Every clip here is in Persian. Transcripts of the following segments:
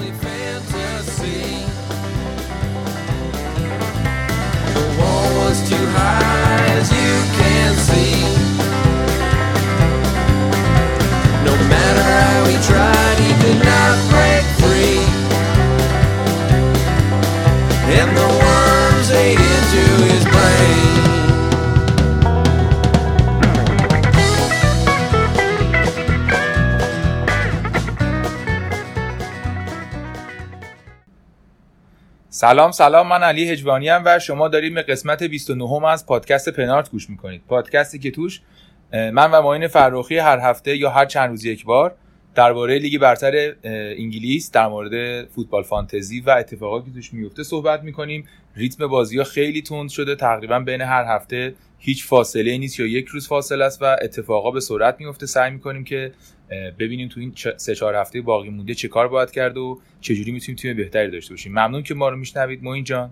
only face سلام سلام من علی هجوانی ام و شما دارید به قسمت 29 از پادکست پنارت گوش می‌کنید. پادکستی که توش من و معین فرخی هر هفته یا هر چند روز یک بار درباره لیگ برتر انگلیس در مورد فوتبال فانتزی و اتفاقاتی که توش میفته صحبت می‌کنیم. ریتم بازی ها خیلی تند شده. تقریبا بین هر هفته هیچ فاصله نیست یا یک روز فاصله است و اتفاقا به سرعت میفته. سعی می‌کنیم که ببینیم تو این سه چهار هفته باقی مونده چه کار باید کرد و چجوری می‌تونیم تیم بهتری داشته باشیم. ممنون که ما رو میشنوید. موین جان.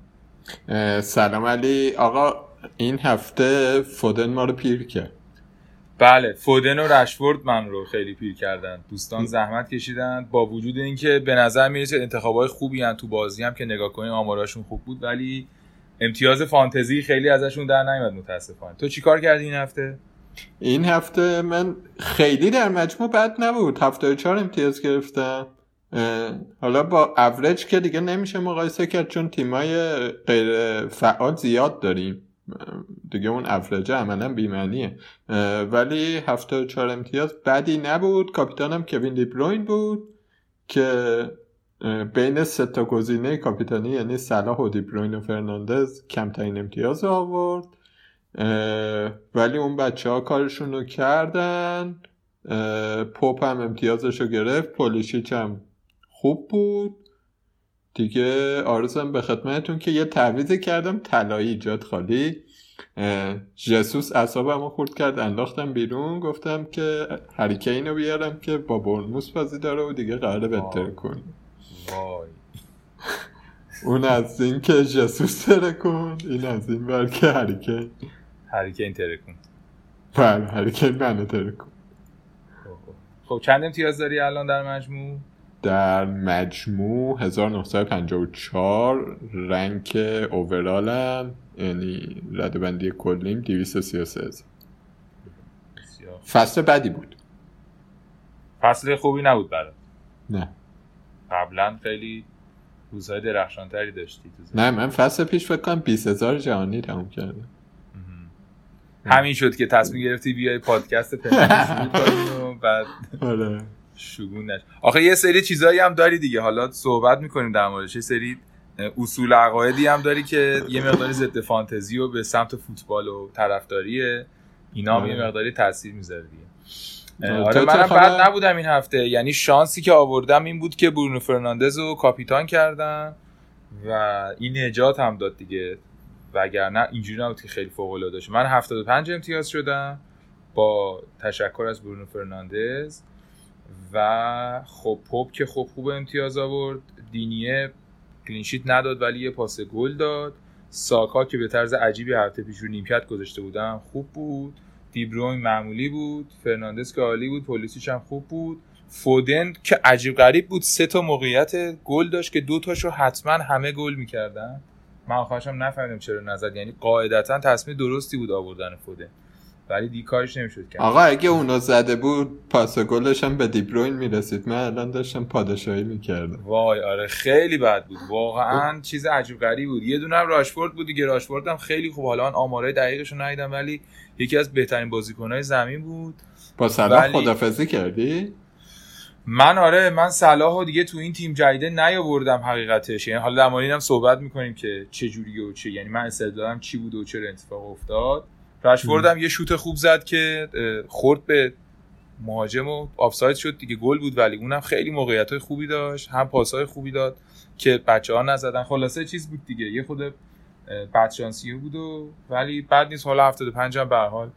سلام علی. آقا این هفته فودن ما رو پیر کرد. بله فودن و رشفورد من رو خیلی پیر کردن. دوستان زحمت کشیدن. با وجود اینکه به نظر می‌رسه انتخابای خوبی هن تو بازی هم که نگاه کنیم آماراشون خوب بود ولی امتیاز فانتزی خیلی ازشون در نیومد متاسفانه. تو چیکار کردی این هفته؟ این هفته من خیلی در مجموع بد نبود. هفته چهار امتیاز گرفتم. حالا با اوریج که دیگه نمیشه مقایسه کرد چون تیمای غیر فعال زیاد داریم. دیگه اون اوریج عملا بیمعنیه. ولی هفته چهار امتیاز بدی نبود. کاپیتانم کوین دیبروین بود که بین سه تا گزینه کاپیتانی یعنی صلاح و دیبروین و فرناندز کمترین امتیاز آورد. ولی اون بچه ها کارشون رو کردن. پوپ هم امتیازش رو گرفت. پولیشیچ هم خوب بود. دیگه آرزم به خدمتتون که یه تعویزی کردم. طلایی جاد خالی. جسوس اعصابم رو خورد کرد انداختم بیرون گفتم که هریکین رو بیارم که با برنموس بازی داره و دیگه قراره بهتر کن وای. اون از این که جسوس تره کن این از این بر که هریکین. هریکین ترکون بله هریکین منو تره کن. خب چند امتیاز داری الان در مجموع؟ در مجموع 1954 رنک اوورالم یعنی ردبندی کلیم 233 بسیار. فصل بدی بود. فصل خوبی نبود برات. نه. قبلا خیلی روزهای درخشانتری داشتی تو. نه من فصل پیش فکر کنم 20 هزار جهانی تموم کردم. همین شد که تصمیم گرفتی بیای پادکست و بعد آره. شگون نش آخه یه سری چیزایی هم داری دیگه. حالا صحبت می‌کنیم در موردش. یه سری اصول عقایدی هم داری که یه مقداری ضد فانتزی و به سمت فوتبال و طرفداریه. اینا هم آره. یه مقداری تاثیر می‌ذاره دیگه. آره، آره منم؟ بد نبودم این هفته. یعنی شانسی که آوردم این بود که برونو فرناندز رو کاپیتان کردم و این نجاتم داد دیگه. وگرنه اینجوری نبود که خیلی فوق العاده شه من 75 امتیاز شدم با تشکر از برونو فرناندز و خب پوپ که خب خوب امتیاز آورد. دینیه clean sheet نداد ولی یه پاس گل داد. ساکا که به طرز عجیبی هفته پیش رو نیمکت گذاشته بودم خوب بود. دیبروین معمولی بود. فرناندز که عالی بود پولیسیش هم خوب بود. فودن که عجیب غریب بود سه تا موقعیت گل داشت که دو تاشو حتما همه گل می‌کردن. من آخرشم نفهمیدم چرا نزد. یعنی قاعدتا تصمیم درستی بود آوردن فودن. ولی دی کارش نمی‌شد کرد. آقا اگه اونو زده بود پاس گلش هم به دیبروین می‌رسید. من الان داشتم پادشاهی می‌کردم. وای آره خیلی بد بود. واقعا چیز عجیب غریب بود. یه دونه هم راشفورد بود دیگه. راشفورد هم خیلی خوب. حالا من آمارای دقیقش رو ندیدم ولی یکی از بهترین بازیکنهای زمین بود. با صلاح ولی- خدافزی کردی؟ من آره من صلاح و دیگه تو این تیم جدیده نیاوردم حقیقتش. یعنی حالا در اینم صحبت می‌کنیم که چه جوریه و چه یعنی من استدلالم چی بود و چرا اتفاق افتاد. رشفورد هم یه شوت خوب زد که خورد به مهاجم و آفساید شد. دیگه گل بود ولی اونم خیلی موقعیت های خوبی داشت. هم پاس های خوبی داد که بچه ها نزدن. خلاصه چیز بود دیگه. یه خود بدشانسی بود و ولی بعد نیست. حالا 75 هم به هر حال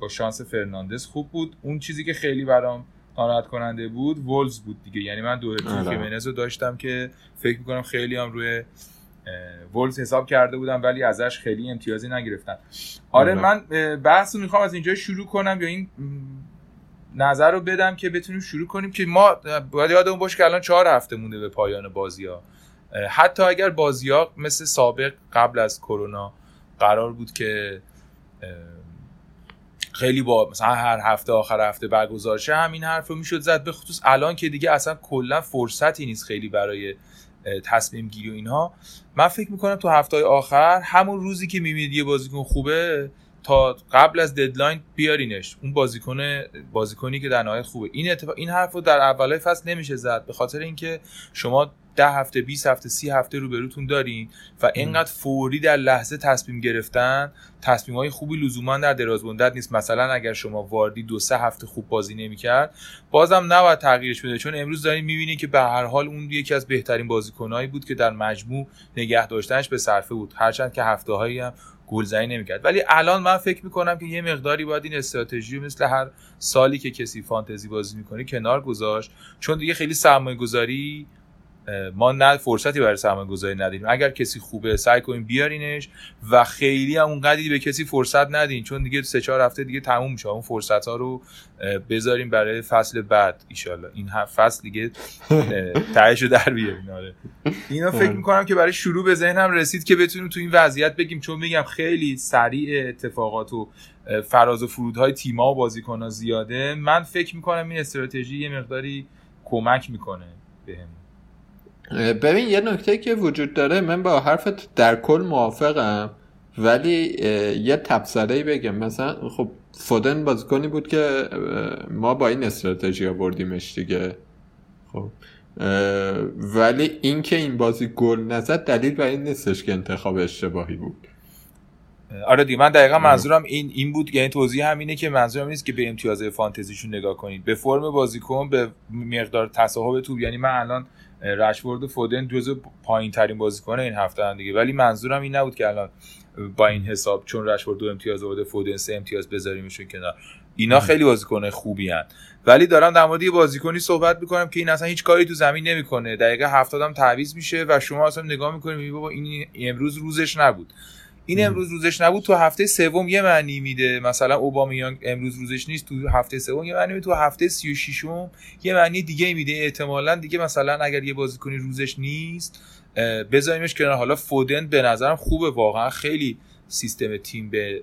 با شانس فرناندز خوب بود. اون چیزی که خیلی برام ناراحت کننده بود ولز بود دیگه. یعنی من دو آره. خیمنز رو داشتم که فکر می‌کنم خیلی هم روی ولز حساب کرده بودم ولی ازش خیلی امتیازی نگرفتم آره آره. من بحث رو می‌خوام از اینجا شروع کنم یا این نظر رو بدم که بتونیم شروع کنیم که ما باید یادمون باشه که الان چهار هفته مونده به پایان بازی ها حتی اگر بازی ها مثل سابق قبل از کرونا قرار بود که خیلی با مثلا هر هفته آخر هفته برگزار شه همین حرف رو می‌شد زد. به خصوص الان که دیگه اصلا کلا فرصتی نیست خیلی برای تصمیم گیری و اینها. من فکر می‌کنم تو هفته آخر همون روزی که می‌بینید یه بازیکن خوبه تا قبل از ددلاین بیارینش. اون بازیکن بازیکنی که در نهایت خوبه. این اتفاق این حرف رو در اولای فصل نمیشه زد. به خاطر اینکه شما ده هفته 20 هفته سی هفته رو بروتون دارین و اینقدر فوری در لحظه تصمیم گرفتن. تصمیم های خوبی لزوما در دراز مدت نیست. مثلا اگر شما واردی دو سه هفته خوب بازی نمی‌کرد بازم نباید تغییرش بده. چون امروز دارین می‌بینید که به هر حال اون یکی از بهترین بازیکنهایی بود که در مجموع نگه داشتنش به صرفه بود. هرچند که هفته هایی هم گلزنی نمی‌کرد. ولی الان من فکر می‌کنم که یه مقداری باید این استراتژی مثل هر سالی که کسی فانتزی بازی می‌کنه کنار گذاشت. چون دیگه خیلی سرمایه گذاری ما نه فرصتی برای سرمایه گذاری نداریم. اگر کسی خوبه سعی کنیم بیارینش و خیلی هم اونقدری به کسی فرصت ندین چون دیگه سه چهار هفته دیگه تموم میشه. اون فرصت ها رو بذاریم برای فصل بعد ایشالله این فصل دیگه تهش در بیارین آره. اینا فکر می‌کنم که برای شروع به ذهنم رسید که بتونیم تو این وضعیت بگیم. چون میگم خیلی سریع اتفاقات و فراز و فرودهای تیما و بازیکن‌ها زیاده. من فکر می‌کنم این استراتژی یه مقداری کمک می‌کنه بهم ببین یه نکته که وجود داره من با حرفت در کل موافقم ولی یه تبصره بگم. مثلا خب فودن بازیکنی بود که ما با این استراتژی آوردیمش دیگه. خب ولی اینکه این بازی گل نزد دلیل بر این نیستش که انتخاب اشتباهی بود. آره دیگه من دقیقا منظورم این این بود یعنی توضیح همینه که منظورم نیست که به امتیاز فانتزیشون نگاه کنید به فرم بازیکن به مقدار تصاحب توپ یعنی من الان رشورد و فودن جزو پایین ترین بازیکن این هفته هم دیگه. ولی منظورم این نبود که الان با این حساب چون رشورد دو امتیاز آورده فودن سه امتیاز بذاریمشون کنار. اینا خیلی بازیکن خوبی هن. ولی دارم در مورد یه بازیکنی صحبت می‌کنم که این اصلا هیچ کاری تو زمین نمی‌کنه. دقیقه هفتاد هم تعویض میشه و شما اصلا نگاه می‌کنید بابا این امروز روزش نبود. این امروز روزش نبود تو هفته سوم یه معنی میده. مثلا اوبامیانگ امروز روزش نیست تو هفته سوم یه معنی میده. تو هفته 36 م یه معنی دیگه میده. احتمالا دیگه مثلا اگر یه بازیکنی روزش نیست بذاریمش کنار. حالا فودن به نظرم خوبه واقعا. خیلی سیستم تیم به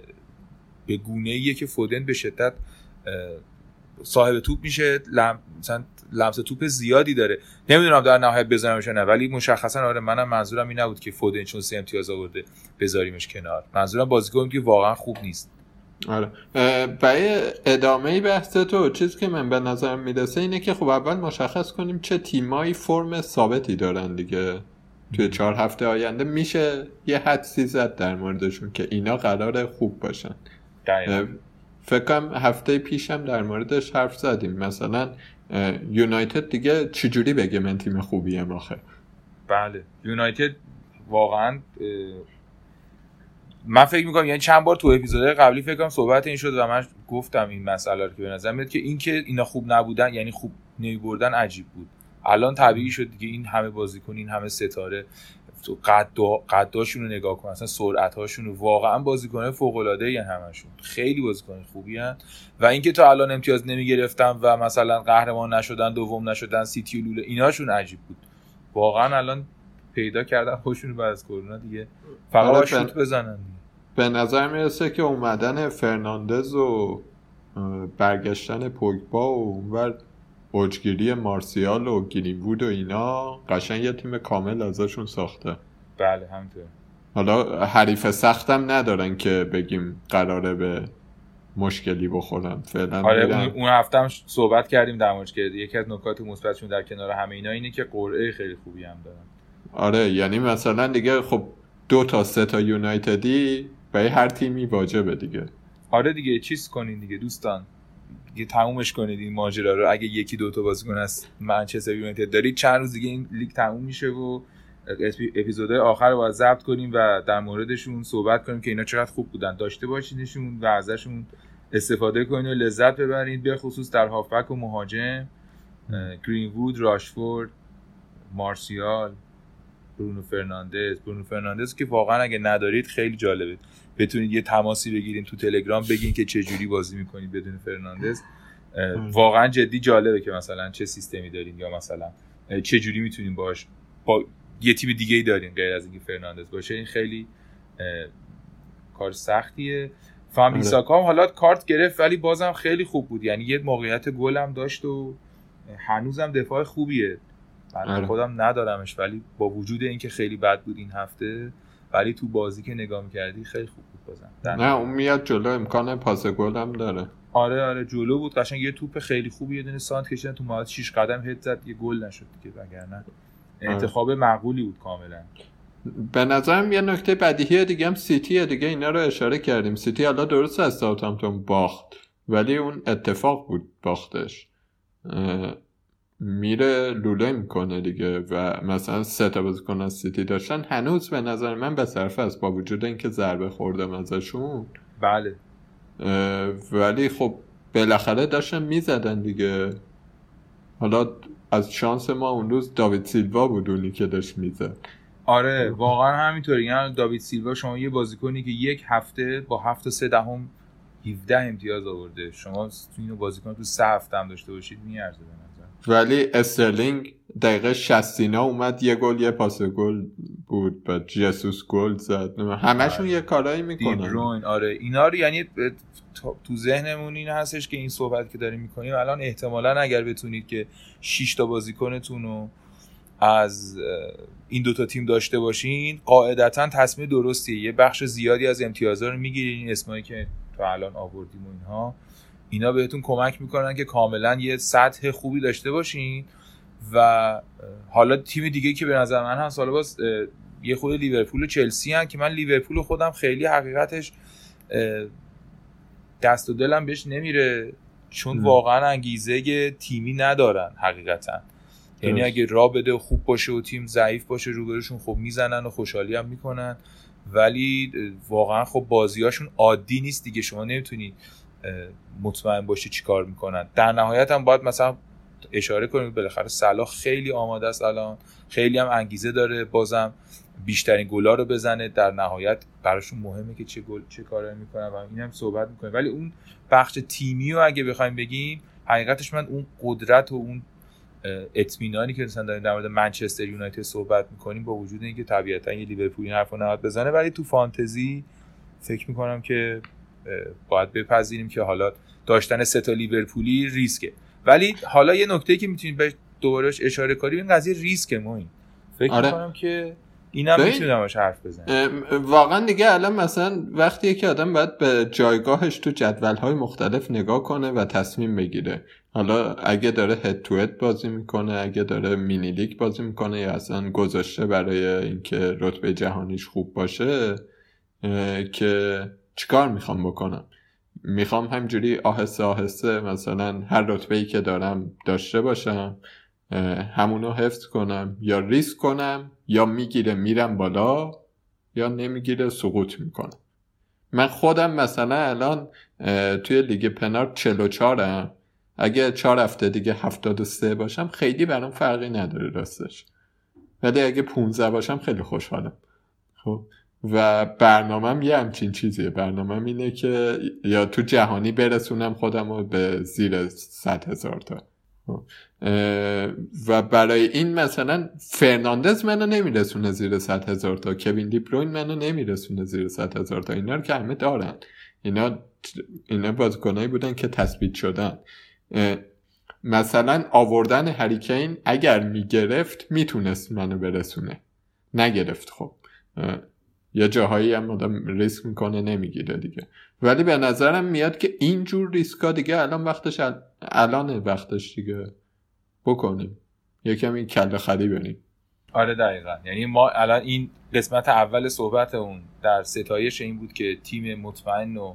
به گونه ایه که فودن به شدت صاحب توپ میشه. مثلا لمس توپ زیادی داره. نمی‌دونم در نهایت بذاریمش نه ولی مشخصا آره منم منظورم این نبود که فودن چون سه امتیاز آورده بذاریمش کنار. منظورم بازیکن که واقعا خوب نیست. آره. برای ادامه بحث تو چیزی که من به نظرم می‌رسه اینه که خب اول مشخص کنیم چه تیمایی فرم ثابتی دارن دیگه. توی چهار هفته آینده میشه یه حدسی زد در موردشون که اینا قرار خوب باشن. فکرم هفته پیشم در موردش حرف زدیم. مثلا یونایتد دیگه چجوری بگه من تیم خوبیه ماخه بله. یونایتد واقعا من فکر می‌کنم یعنی چند بار تو اپیزود قبلی فکر کنم صحبت این شد و من گفتم این مسئله رو که به نظر میاد که اینکه اینا خوب نبودن یعنی خوب نمی بردن عجیب بود. الان طبیعی شد دیگه این همه بازیکن این همه ستاره تو قداشون رو نگاه کن اصلا سرعت هاشون رو واقعا بازیکن فوق العاده ای همشون. خیلی بازیکن خوبی هن. و اینکه تا الان امتیاز نمی گرفتن و مثلا قهرمان نشدن دوم نشدن سیتی و لوله ایناشون عجیب بود. واقعا الان پیدا کردن خودشون بعد از کرونا دیگه. فقط آره شوت بزنن به نظر می‌رسه که اومدن فرناندز و برگشتن پوگبا و اونور اوجگیری مارسیال و گرینوود و اینا قشنگ یه تیم کامل ازشون ساخته. بله همینطور حالا حریف سختم ندارن که بگیم قراره به مشکلی بخورن. فعلا آره اون هفته هم صحبت کردیم در مورد که یکی از نکات مثبتشون در کنار همه اینا اینه که قرعه خیلی خوبی هم دارن. آره یعنی مثلا دیگه خب دو تا سه تا یونایتدی به هر تیمی واجبه دیگه. آره دیگه چیز کنین دیگه دوستان. دیگه تمومش کنید این ماجرا رو. اگه یکی دو تا بازیکن از منچستر یونایتد دارید چند روز دیگه این لیگ تموم میشه و اپیزودهای آخر رو باید ضبط کنیم و در موردشون صحبت کنیم که اینا چقدر خوب بودن. داشته باشیدشون و ازشون استفاده کنید و لذت ببرید به خصوص در هافبک و مهاجم گرینوود راشفورد مارسیال برونو فرناندز. برونو فرناندز که واقعا اگه ندارید خیلی جالبه. بتونید یه تماسی بگیریم تو تلگرام بگین که چه جوری بازی می‌کنید بدون فرناندز. واقعا جدی جالبه که مثلا چه سیستمی دارین یا مثلا چه جوری می‌تونین باش با یه تیم دیگه ای دارین غیر از اینکه فرناندز باشه. این خیلی کار سختیه. فهم آره. بیساکا هم حالا کارت گرفت ولی بازم خیلی خوب بود. یعنی یه موقعیت گل هم داشت و هنوزم دفاع خوبیه. من آره. خودم ندارمش ولی با وجود اینکه خیلی بد بود این هفته ولی تو بازی که نگاه می‌کردی خیلی خوب بود بازم. نه اون میاد جلو امکان پاس گل هم داره. آره آره جلو بود. قشنگ یه توپ خیلی خوبی یه دونه سانتر کشیدن تو مهاجم 6 قدم هد زد یه گل نشد دیگه وگرنه انتخاب معقولی بود کاملا. به نظرم یه نکته بدیهی دیگه هم سیتیه دیگه اینا رو اشاره کردیم. سیتی حالا درست از ساوثهامپتون باخت ولی اون اتفاق بود باختش. میره لوله می‌کنه دیگه و مثلا سه تا بازیکن از سیتی داشتن. هنوز به نظر من به صرفه است با وجود اینکه ضربه خوردم ازشون. بله. ولی خب بالاخره داشتن می‌زدن دیگه. حالا از شانس ما اون روز داوید سیلوا بود اونی که داشت می‌زد. آره واقعا همینطوری. یعنی داوید سیلوا شما یه بازیکنی که یک هفته با هفت و سه دهم 17 امتیاز آورده. شما تو اینو بازیکن تو سه هفته هم داشته باشید میارزه به ولی استرلینگ دقیقه 60 اینا اومد یه گل یه پاس گل بود بعد جسوس گل زد. همشون آره. یه کارایی می‌کنن. آره. اینا رو یعنی تو ذهنمون این هستش که این صحبت که داریم می‌کنیم الان احتمالا اگر بتونید که 6 تا بازیکنتون رو از این دوتا تیم داشته باشین قاعدتا تصمیم درستیه. یه بخش زیادی از امتیازها رو می‌گیرین این اسمایی که تا الان آوردیم و اینها. اینا بهتون کمک می‌کنن که کاملا یه سطح خوبی داشته باشین و حالا تیم دیگه که به نظر من هست حالا باز یه خود لیورپول و چلسی هن که من لیورپول خودم خیلی حقیقتش دست و دلم بهش نمیره چون م. واقعا انگیزه تیمی ندارن حقیقتا یعنی. اگه راه بده و خوب باشه و تیم ضعیف باشه روبروشون خب می‌زنن و خوشحالی هم می‌کنن ولی واقعا خب بازیاشون عادی نیست دیگه شما نمی‌تونی مطمئن باشی چی کار می‌کنن. در نهایت هم باید مثلا اشاره کنیم بالاخره صلاح خیلی آماده است الان. خیلی هم انگیزه داره بازم بیشترین گلا رو بزنه. در نهایت براشون مهمه که چه گل چه کارایی می‌کنن و این هم صحبت می‌کنه ولی اون بخش تیمی رو اگه بخوایم بگیم حقیقتش من اون قدرت و اون اطمینانی که مثلا داریم در مورد منچستر یونایتد صحبت می‌کنیم با وجود اینکه طبیعتا یه لیورپول این حرفو نهاد بزنه. ولی تو فانتزی فکر می‌کنم که باید بپذیریم که حالا داشتن سه تا لیورپولی ریسکه. ولی حالا یه نکته که می‌تونید به دوبارهش اشاره کنیم این قضیه ریسک ما این فکر آره. می‌کنم که اینم باش حرف بزنیم. ام، واقعا دیگه الان مثلا وقتی که آدم باید به جایگاهش تو جدولهای مختلف نگاه کنه و تصمیم بگیره. حالا اگه داره هد تو هد بازی می‌کنه اگه داره مینی لیگ بازی می‌کنه یا اصلا گذاشته برای اینکه رتبه جهانیش خوب باشه که چیکار می‌خوام بکنم؟ می‌خوام همجوری آهسته آهسته مثلا هر رتبه ای که دارم داشته باشم همونو حفظ کنم یا ریسک کنم یا می‌گیره میرم بالا یا نمی‌گیره سقوط می‌کنم. من خودم مثلا الان توی لیگ پنار 44 م اگه چهار هفته دیگه 73 باشم خیلی برام فرقی نداره راستش. ولی اگه 15 باشم خیلی خوشحالم. خب؟ و برنامهم یه همچین چیزیه. برنامهم اینه که یا تو جهانی برسونم خودم رو به زیر 100 هزار تا. خب. و برای این مثلا فرناندز منو نمیرسونه زیر 100 هزار تا. کوین دیبروین منو نمیرسونه زیر 100 هزار تا. اینا رو که همه دارن. اینا اینا بازیکنایی بودن که تثبیت شدن. مثلا آوردن هریکین اگر می‌گرفت می‌تونست منو برسونه. نگرفت خب. یه جاهایی هم آدم ریسک می‌کنه نمی‌گیره دیگه. ولی به نظرم میاد که اینجور ریسکا دیگه الان وقتش ال- الان وقتش دیگه. بکنیم. یکم این کله خری بریم آره دقیقا. یعنی ما الان این قسمت اول صحبت اون در ستایش این بود که تیم مطمئن و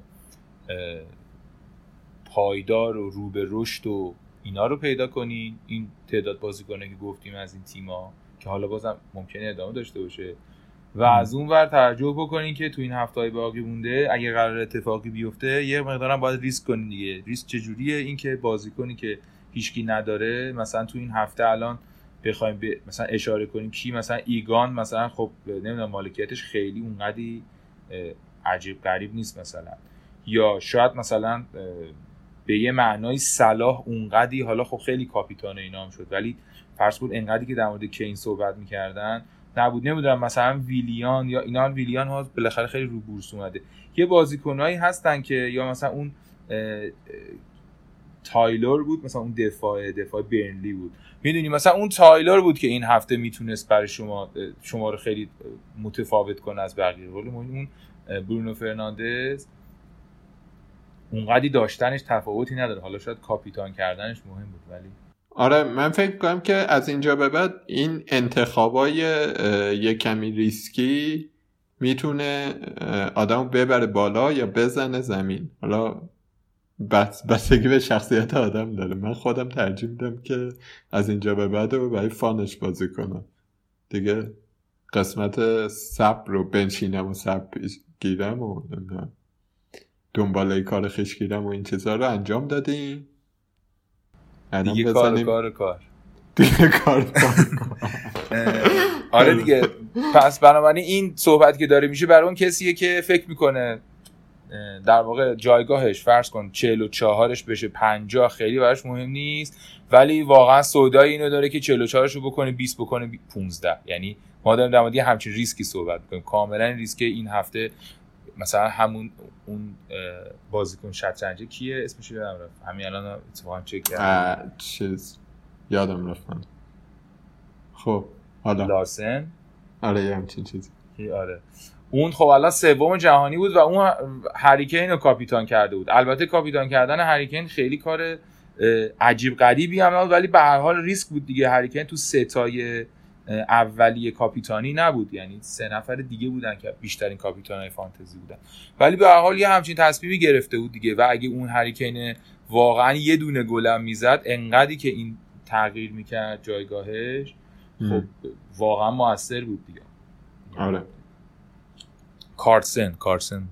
پایدار و رو به رشد و اینا رو پیدا کنین این تعداد بازیکنه که گفتیم از این تیما که حالا بازم ممکنه ادامه داشته باشه. و از اون ور توجه بکنین که تو این هفته های باقی مونده اگه قرار اتفاقی بیفته یه مقدارم باید ریسک کنین دیگه. ریسک چجوریه؟ این که بازیکنی که هیچکی نداره مثلا تو این هفته الان بخوایم به مثلا اشاره کنیم کی مثلا ایگان مثلا خب نمی‌دونم مالکیتش خیلی اونقدی عجیب غریب نیست مثلا. یا شاید مثلا به یه معنای صلاح اونقدی حالا خب خیلی کاپیتان اینا هم شد ولی فرض کن انقدری که در مورد کین صحبت می‌کردن نبود. نمی‌دونم مثلا ویلیان یا اینا ویلیان ها بالاخره خیلی رو بورس اومده. یه بازیکنایی هستن که یا مثلا اون تایلور بود مثلا اون دفاع دفاع برنلی بود. می‌دونی مثلا اون تایلور بود که این هفته می‌تونست برای شما شما رو خیلی متفاوت کنه از بقیه. ولی اون برونو فرناندز اونقدی داشتنش تفاوتی نداره. حالا شاید کاپیتان کردنش مهم بود ولی آره من فکر کنم که از اینجا به بعد این انتخابای یه کمی ریسکی می‌تونه آدم ببره بالا یا بزنه زمین. حالا بستگی به شخصیت آدم داره. من خودم ترجیح میدم که از اینجا به بعد رو برای فانش بازی کنم. دیگه قسمت صبر رو بنشینم و صبر گیرم و دنباله کار خیش گیرم و این چیزها رو انجام دادیم. دیگه کار کار کار. دیگه کار. آره دیگه پس بنابراین این صحبت که داره میشه برای اون کسیه که فکر می‌کنه در واقع جایگاهش فرض کن 44ش بشه 50 خیلی براش مهم نیست. ولی واقعا سودای اینو داره که 44 رو بکنه 20 بکنه 15 یعنی ما داریم در مورد همچین ریسکی صحبت می‌کنیم. کاملا ریسک این هفته مثلا همون اون بازیکن شطرنجه کیه؟ اسمش رو یادم رفت. همین الان اتفاقا چک کردم. چیز. یادم رفت. من. خب حالا. لارسن؟ آره یه همچین چیزی. آره. اون خب الان سوم جهانی بود و اون هریکین رو کاپیتان کرده بود. البته کاپیتان کردن هریکین خیلی کار عجیب غریبی هم نبود ولی به هر حال ریسک بود دیگه. هریکین تو ستای اولیه کاپیتانی نبود. یعنی سه نفر دیگه بودن که بیشترین کاپیتانای فانتزی بودن. ولی به حال یه همچین تصمیمی گرفته بود دیگه و اگه اون هریکین واقعا یه دونه گلم می‌زد انقدری که این تغییر می‌کرد جایگاهش خب واقعا موثر بود دیگه. آره. کارسن کارسن.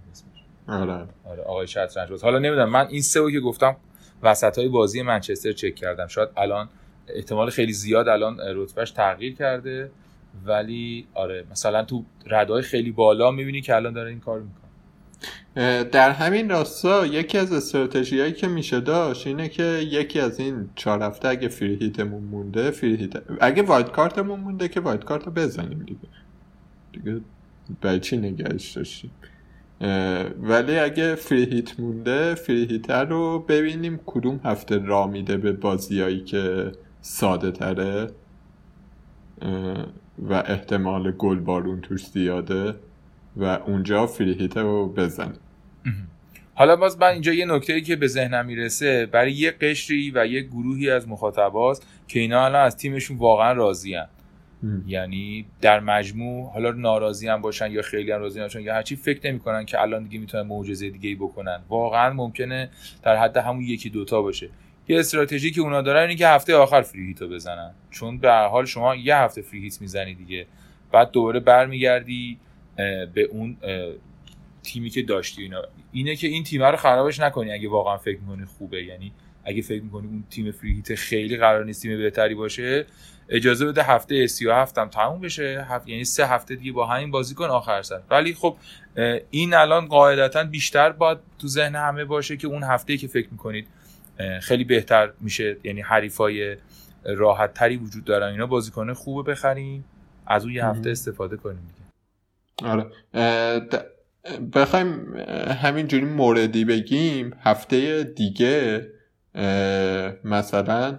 آره. آره آقای شطرنج باز. حالا نمی‌دونم من این سه که گفتم وسط های بازی منچستر چک کردم. شاید الان احتمال خیلی زیاد الان رتبهش تغییر کرده ولی آره مثلا تو ردای خیلی بالا می‌بینی که الان داره این کار می‌کنه. در همین راستا یکی از استراتژی هایی که میشه داشت اینه که یکی از این چهار هفته اگه فری هیتمون مونده فری هیت اگه وایت کارتمون مونده که وایت کارت رو بزنیم دیگه. دیگه برای چی نگهش ولی اگه فری هیت مونده فری هیت رو ببینیم کدوم هفته را میده به بازیایی که ساده تره و احتمال گل بارون توش زیاده و اونجا فری هیت رو بزن حالا باز من اینجا یه نکته که به ذهنم می‌رسه برای یه قشری و یه گروهی از مخاطباست که اینا الان از تیمشون واقعا راضیان. یعنی در مجموع حالا ناراضی هم باشن یا خیلی هم راضی باشن یا هرچی فکر نمی‌کنن که الان دیگه می‌تونن معجزه دیگه ای بکنن. واقعا ممکنه در حد همون یکی دوتا باشه. یه استراتژی که اونا دارن اینه که هفته آخر فری هیتو بزنن. چون به هر حال شما یه هفته فری هیت می‌زنی دیگه. بعد دوباره برمیگردی به اون تیمی که داشتی اینا. اینه که این تیم رو خرابش نکنی اگه واقعا فکر می‌کنی خوبه. یعنی اگه فکر می‌کنی اون تیم فری هیت خیلی قرار نیست تیم بهتری باشه اجازه بده هفته 37 هم تموم بشه. یعنی سه هفته دیگه با همین بازی کن آخر سر. ولی خب این الان قاعدتا بیشتر باید تو ذهن همه باشه که اون هفته که فکر می‌کنید خیلی بهتر میشه. یعنی حریفای راحت تری وجود دارن. اینا بازیکن خوبه بخریم. از اون یه هفته استفاده کنیم دیگه. آره. بخوایم همینجوری موردی بگیم. هفته دیگه مثلا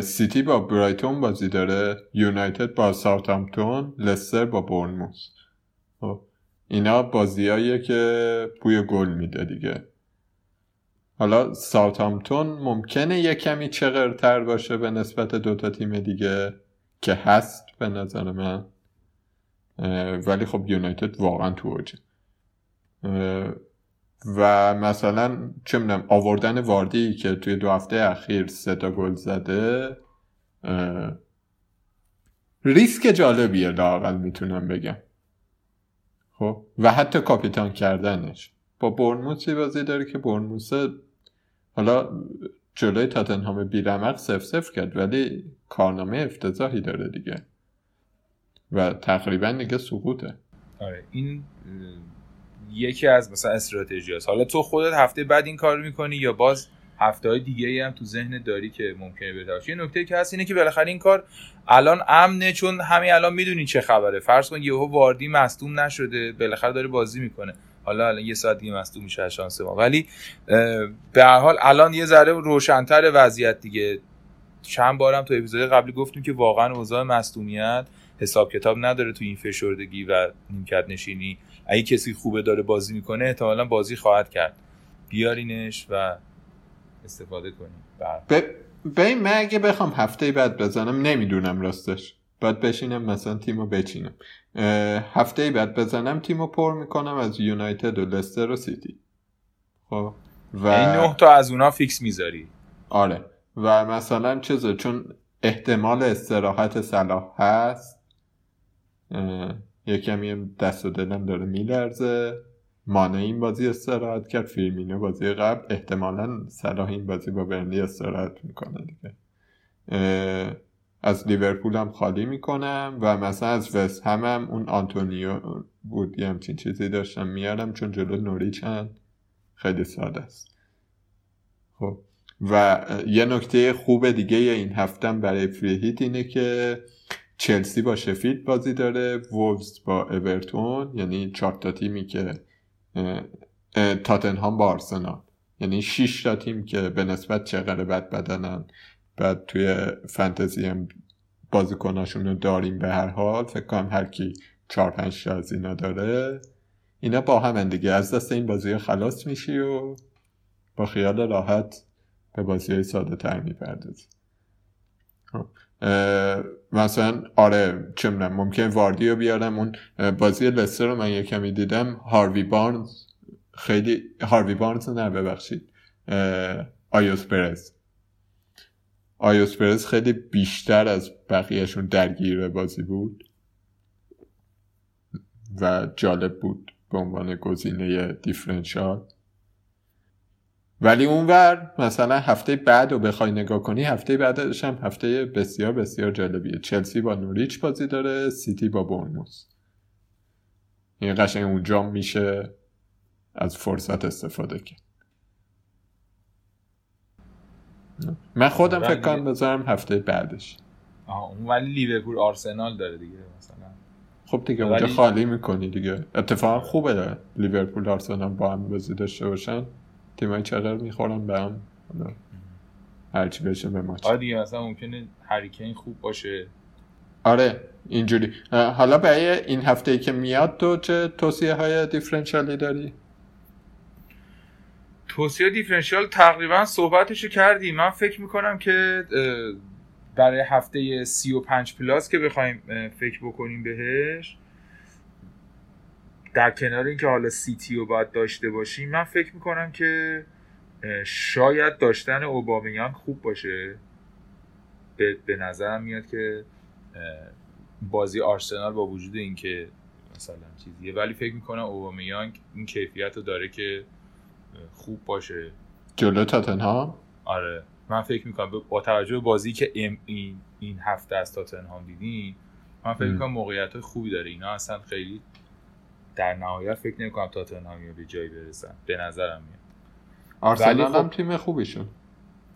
سیتی با برایتون بازی داره. یونایتد با ساوثهامپتون لستر با بورنموث. خب، اینا بازیاییه که بوی گل میده دیگه. حالا ساوثهامپتون ممکنه یه کمی چغرتر باشه به نسبت دوتا تیم دیگه که هست به نظر من. ولی خب یونایتد واقعا تو اوجه و مثلا چه می‌دونم آوردن واردی که توی دو هفته اخیر سه تا گل زده ریسک جالبیه لاقل می‌تونم بگم. خب؟ و حتی کاپیتان کردنش. با برنموسی بازی داره که برنموس حالا جلوی تاتنهام بیرمق سف سف کرد ولی کارنامه افتضاحی داره دیگه. و تقریبا دیگه سقوطه. آره این یکی از مثلا استراتژی هست حالا تو خودت هفته بعد این کار می‌کنی یا باز هفته های دیگه هم تو ذهن داری که ممکنه بهتر یه نکته که هست اینه که بالاخره این کار الان امنه چون همین الان می‌دونی چه خبره. فرض کن یهو واردی مصدوم نشده بالاخره داره بازی می‌کنه. حالا الان یه ساعت دیگه مصدوم میشه شانس ما. ولی به هر حال الان یه ذره روشنتر وضعیت دیگه. چند بارم تو اپیزود قبلی گفتیم که واقعا اوضاع مصدومیت حساب کتاب نداره تو این فشردگی و نیمکت نشینی. اگه کسی خوبه داره بازی می‌کنه احتمالا بازی خواهد کرد. بیارینش و استفاده کنیم. بر ب... ببین من اگه بخوام هفته بعد بزنم نمی‌دونم راستش. باید بشینم مثلا تیمو بچینم. اه، هفته بعد بزنم تیمو پر می‌کنم از یونایتد و لستر و سیتی. خب و این نه تا از اونا فیکس می‌ذاری؟ آره. و مثلا چیزه چون احتمال استراحت صلاح هست. اه، یه کمی هم دست و دلم داره میلرزه. مانع این بازی استراحت کرد فیرمینو بازی قبل. احتمالا صلاح این بازی با برنلی استراحت می‌کنه دیگه. از لیورپول هم خالی می‌کنم و مثلا از وست هم, هم اون آنتونیو بود. یه همچین چیزی داشتم میارم چون جلو نوریچ هم خیلی ساده است. خب. و یه نکته خوب دیگه این هفتم برای فریهیت اینه که چلسی با شفیلد بازی داره وولز با اورتون یعنی چهار تا تیمی که تاتنهام با آرسنال. یعنی 6 تا تیم که به نسبت چقدر بد بدنن. بعد توی فانتزی هم بازیکناشون رو داریم به هر حال. فکر کنم هر کی 4 5 تا از اینا داره اینا با هم دیگه. از دست این بازی خلاص میشی و با خیال راحت به بازی های ساده تر می‌پردازی. مثلا آره چه ممکن واردی رو بیارم. اون بازی لستر رو من یه کمی دیدم. هاروی بارنز خیلی هاروی بارنز نه ببخشید. آیوس پرز. آیوس پرز خیلی بیشتر از بقیهشون درگیر بازی بود و جالب بود به عنوان گزینه دیفرنشال. ولی اونور مثلا هفته بعد رو بخوای نگاه کنی هفته بعدش هم هفته بسیار بسیار جالبیه. چلسی با نوریچ بازی داره سیتی با بورنموث. این قشنگ اونجا میشه از فرصت استفاده کرد. من خودم فکر کنم بذارم هفته بعدش. آها اون ولی لیورپول آرسنال داره دیگه مثلا. خب دیگه اونجا خالی می‌کنی دیگه. اتفاقا خوبه لیورپول آرسنال با هم بازی داشته باشن. تیمای چقدر می‌خورن به هم. هرچی بشه به ماچ آره دیگه مثلا ممکنه هریکین خوب باشه. آره اینجوری. حالا برای این هفته ای که میاد تو چه توصیه های دیفرنشالی داری؟ توصیه دیفرنشیال تقریبا صحبتشو کردی. من فکر می‌کنم که برای هفته 35 پلاس که بخوایم فکر بکنیم بهش در کنار اینکه حالا سیتی رو باید داشته باشیم من فکر می‌کنم که شاید داشتن اوبامیان خوب باشه. به, به نظرم میاد که بازی آرسنال با وجود اینکه مثلا چیزیه ولی فکر می‌کنم اوبامیانگ این کیفیت رو داره که خوب باشه. جلو تاتنهام؟ آره. من فکر می‌کنم با توجه به بازی که ام این, این هفته از تاتنهام دیدیم من فکر. می‌کنم موقعیت های خوبی داره. اینا اصلا خیلی در نهایت فکر نمی‌کنم تاتنهامی رو به جایی برسن. به نظرم میاد. آرسنال خب- هم تیم خوبی شد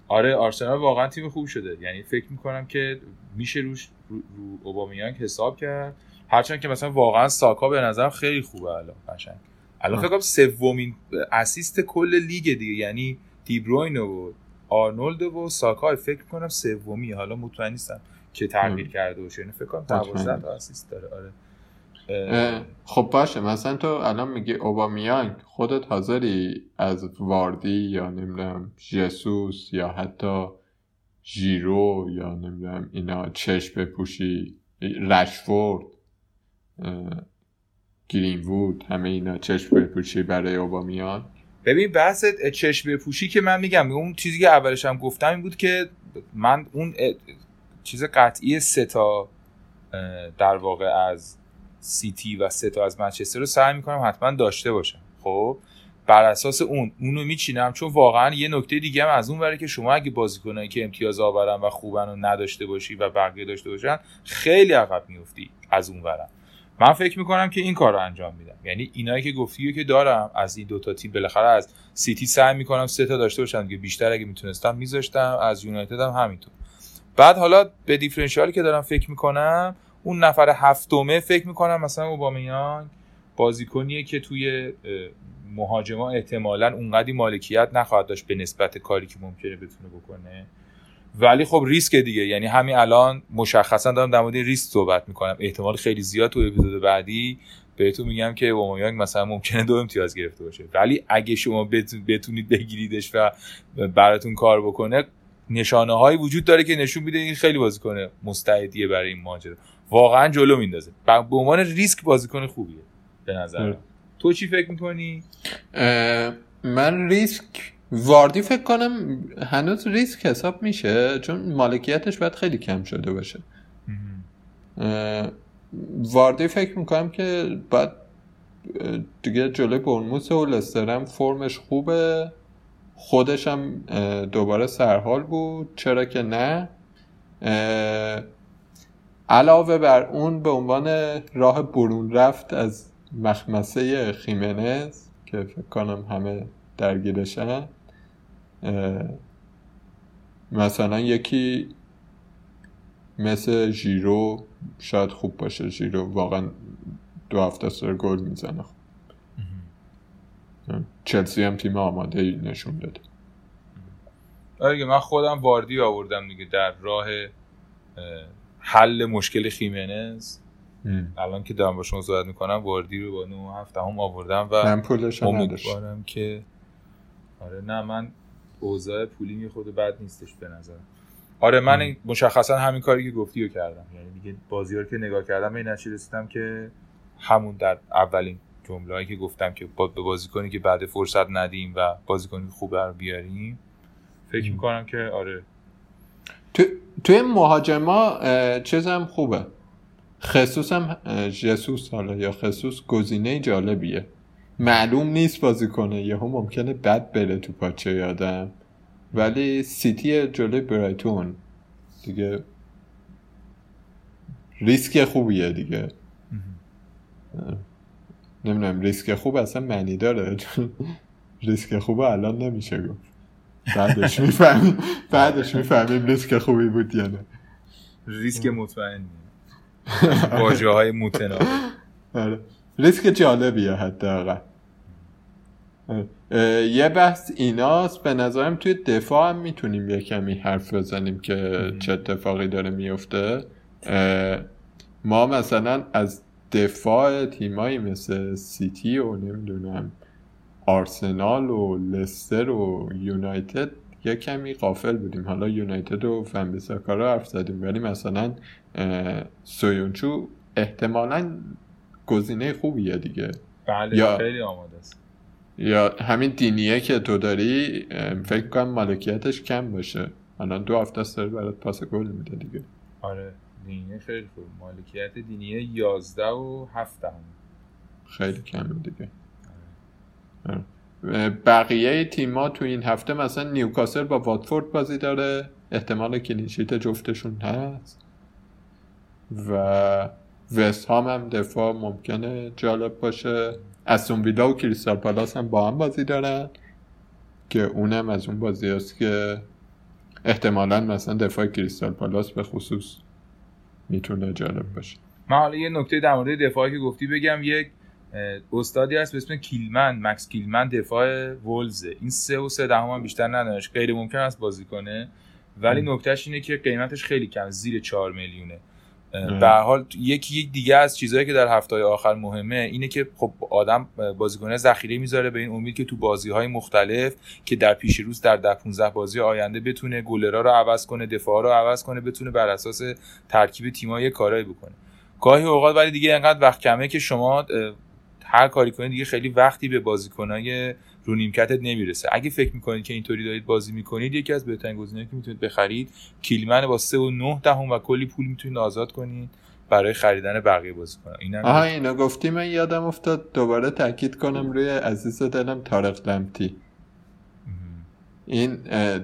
آره آرسنال واقعا تیم خوب شده. یعنی فکر می‌کنم که میشه روش رو, رو اوبامیانگ حساب کرد. هرچند که مثلا واقعا ساکا به نظر خیلی خوبه الان قشنگ. الان. فکر کنم سومین اسیست کل لیگ دیگه یعنی دیبروین و آرنولد و ساکا فکر کنم سومی حالا مطمئن نیستم که تغییر. کرده باشه. یعنی فکر کنم مطمئن. 12 تا اسیست داره. آره. خب باشه. مثلا تو الان میگی اوبامیانگ خودت حاضری از واردی یا نمی‌دونم جسوس یا حتی ژیرو یا نمی‌دونم اینا چشم بپوشی؟ رشفورد. گرین وود همه اینا چشم بپوشی برای اوبامیان. ببین بحث چشم پوشی که من میگم اون چیزی که اولش هم گفتم این بود که من اون چیز قطعی سه تا در واقع از سیتی و سه تا از منچستر رو سعی می‌کنم حتما داشته باشم. خب؟ بر اساس اون اونو میچینم چون واقعا یه نکته دیگه هم از اون بره که شما اگه بازیکنایی که امتیاز آورن و خوبن رو نداشته باشی و بقیه داشته باشن خیلی عقب میفتی از اون برم من فکر می‌کنم که این کار رو انجام میدم. یعنی اینایی که گفتی که دارم از این دوتا تیم بالاخره از سیتی سعی می‌کنم سه تا داشته باشم دیگه. بیشتر اگه می‌تونستم میذاشتم از یونایتد هم همینطور. بعد حالا به دیفرنشیالی که دارم فکر می‌کنم اون نفر هفتمه فکر می‌کنم مثلا اوبامیان بازیکنیه که توی مهاجما احتمالا اونقدی مالکیت نخواهد داشت به نسبت کاری که ممکنه بتونه بکنه. ولی خب ریسک دیگه. یعنی همین الان مشخصا دارم در مورد ریسک صحبت می‌کنم. احتمال خیلی زیاد تو اپیزود بعدی بهتون میگم که اوبامیانگ مثلا ممکنه دو امتیاز گرفته باشه. ولی اگه شما بتونید بگیریدش و براتون کار بکنه نشانه هایی وجود داره که نشون میده این خیلی بازیکن مستعدیه برای این ماجرا. واقعا جلو میندازه به عنوان ریسک بازیکن خوبیه به نظر تو چی فکر می‌کنی؟ من ریسک واردی فکر کنم هنوز ریسک حساب میشه چون مالکیتش باید خیلی کم شده باشه. واردی فکر می‌کنم که باید دیگه جلوی برنموس و لسترم فرمش خوبه. خودش دوباره سرحال بود. چرا که نه؟ علاوه بر اون به عنوان راه برون رفت از مخمسه خیمنز که فکر کنم همه درگیرشن. مثلا یکی مثل ژیرو شاید خوب باشه. ژیرو واقعا دو هفته سر گل می‌زنه. چلسی هم تیم آماده نشون داده آره من خودم واردی آوردم دیگه در راه حل مشکل خیمنز. الان که دارم با شما صحبت می‌کنم واردی رو با 9 هفته هم آوردم و من پولش امیدوارم که آره نه من اوضاع پولی خود بد نیستش به نظر آره من مشخصا همین کاری که گفتی رو کردم. یعنی دیگه بازی رو که نگاه کردم به این رسیدم که همون در اولین جمله که گفتم که با به بازیکنی که بعد فرصت ندیم و بازیکنی خوب رو بیاریم فکر می‌کنم که آره. تو توی مهاجما چیزم خوبه. خصوص هم جسوس حالا یا خصوص گزینه جالبیه. معلوم نیست بازی کنه یهو ممکنه بد بره تو پاچه یادم ولی سیتی جلوی برایتون. دیگه ریسک خوبیه دیگه. نمی‌دونم ریسک خوب اصلا معنی داره. ریسک خوب الان نمیشه گفت. بعدش می‌فهمیم بعدش می‌فهمیم ریسک خوبی بود یا نه. ریسک مطمئن واجه های متناقض. آره. ریسک جالبیه حداقل. یه بحث ایناست به نظرم توی دفاع هم می‌تونیم یه کمی حرف بزنیم که چه اتفاقی داره میفته ما مثلا از دفاع تیمایی مثل سیتی و نمی‌دونم آرسنال و لستر و یونایتد یه کمی قافل بودیم. حالا یونایتد و فنبیساکا رو حرف زدیم ولی مثلا سویونچو احتمالا گزینه خوبیه دیگه. بله یا خیلی آماده است. یا همین دینیه که تو داری فکر کنم مالکیتش کم باشه. الان دو هفته است داره برات پاس گل میده دیگه. آره دینیه خیلی خوب. مالکیت دینیه 11 و 7 هم. خیلی کمه دیگه. آره. بقیه تیما تو این هفته مثلا نیوکاسل با واتفورد بازی داره. احتمال کلینشیت جفتشون هست. و وست هام هم دفاع ممکنه جالب باشه. استون ویلا و کریستال پالاس هم با هم بازی دارن. که اونم از اون بازی است که احتمالا مثلا دفاع کریستال پالاس به خصوص می‌تونه جالب باشه. من حالا یه نکته در مورد دفاعی که گفتی بگم یک استادی هست به اسم کیلمن مکس کیلمن دفاع ولزه این سه و سه دهم هم بیشتر نداشت غیر ممکن است بازی کنه. ولی نکتهش اینه که قیمتش خیلی کم زیر 4 میلیونه. به حال یکی یک دیگه از چیزهایی که در هفته آخر مهمه اینه که خب آدم بازیکن ذخیره می‌ذاره به این امید که تو بازی های مختلف که در پیش روز در ده 15 بازی آینده بتونه گلرا رو عوض کنه دفاع رو عوض کنه بتونه بر اساس ترکیب تیم‌ها کارایی بکنه. گاهی اوقات ولی دیگه انقدر وقت کمه که شما هر کاری کنید دیگه خیلی وقتی به بازیکنای رو نیمکتت نمی‌رسه. اگه فکر می‌کنید که اینطوری دارید بازی می‌کنید یکی از بهترین گزینه‌ها که می‌تونید بخرید کیلمن با 3 و 9 دهم و کلی پول می‌تونید آزاد کنید برای خریدن بقیه بازیکن اینا آها اینو گفتی من یادم افتاد. دوباره تاکید کنم روی عزیز دلم طارق لمتی. این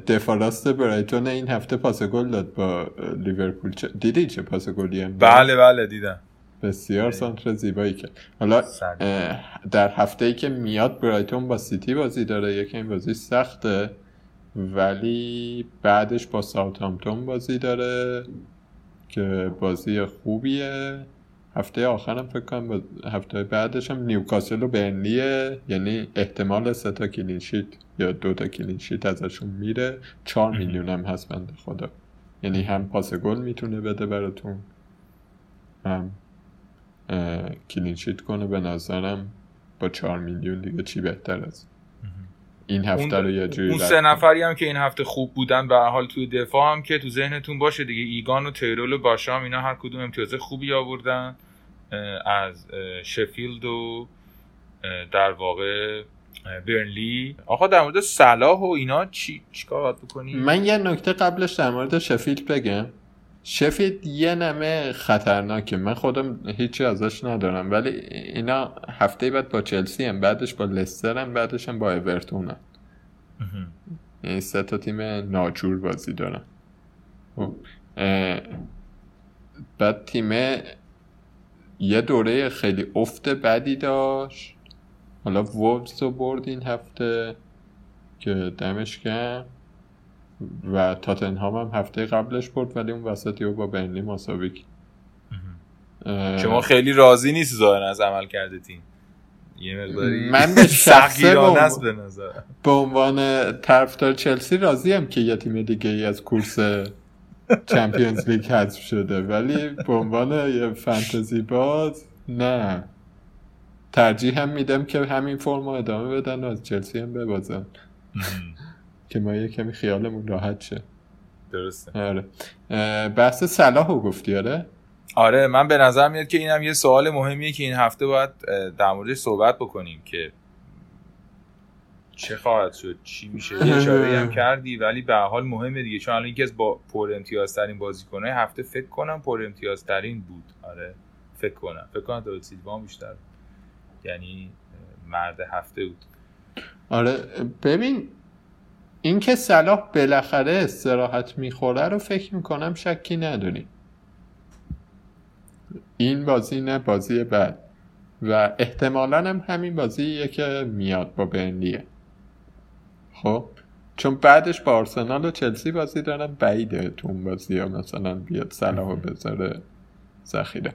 دفاع راست برایتون. این هفته پاس گل داد با لیورپول. دیدی چه پاس گلی بله بله دیدم. بسیار سانتر زیبایی کرد. حالا در هفته ای که میاد برایتون با سیتی بازی داره. یکی این بازی سخته ولی بعدش با ساوثهامپتون بازی داره که بازی خوبیه. هفته آخرم فکر کنم هفته بعدش هم نیوکاسل و برنلیه. یعنی احتمال سه تا clean sheet یا دو تا clean sheet ازشون میره. چهار میلیون هم هست بنده خدا. یعنی هم پاس گل می‌تونه بده براتون هم clean sheet کنه به نظرم با چهار میلیون دیگه چی بهتر از این هفته رو یه جوری اون سه. نفری هم که این هفته خوب بودن به هر حال توی دفاع هم که تو ذهنتون باشه دیگه ایگان و تیرول و باشام اینا هر کدوم امتیاز خوبی آوردن. از شفیلد و در واقع برنلی. آقا در مورد صلاح و اینا چی چیکار باید بکنی من یه نکته قبلش در مورد شفیلد بگم. شفیلد یه نمه خطرناکه. من خودم هیچی ازش ندارم ولی اینا هفته بعد با چلسی هم بعدش با لستر هم بعدش هم با اورتون هم. مهم. یعنی سه تا تیم ناجور بازی دارن. خب، بعد تیم یه دوره خیلی افت بدی داشت. حالا وولفز رو برد این هفته که دمش گرم. و تاتنهام هم هفته قبلش برد ولی اون وسطی رو با برنلی مساوی کرد شما خیلی راضی نیست ظاهرا از عمل کرده تیم. یه مقداری من به شخصه است به نظر. به عنوان طرفدار چلسی راضیم که یه تیم دیگه ای از کورس چمپیونز لیگ حذف شده. ولی به عنوان یه فانتزی باز نه. ترجیح هم میدم که همین فرم رو ادامه بدن و از چلسی هم ببازن. که ما یه کمی خیالمون راحت شه. درسته. آره. بحث صلاح رو گفتی آره؟ آره من به نظر میاد که اینم یه سوال مهمیه که این هفته باید در موردش صحبت بکنیم که چه خواهد شد چی میشه. یه اشاره هم کردی ولی به حال مهمه دیگه. چون الان یکی از با پر امتیازترین بازیکنهای هفته فکر کنم پر امتیازترین بود. آره فکر کنم. فکر کنم داوید سیلوا بیشتر. یعنی مرد هفته بود. آره ببین اینکه صلاح بالاخره استراحت می‌خوره رو فکر می‌کنم شکی نداریم این بازی نه بازی بعد. و احتمالا هم همین بازیه که میاد با برنلیه. خب؟ چون بعدش با آرسنال و چلسی بازی دارن بعیده تو اون بازی ها مثلا بیاد صلاح بذاره ذخیره.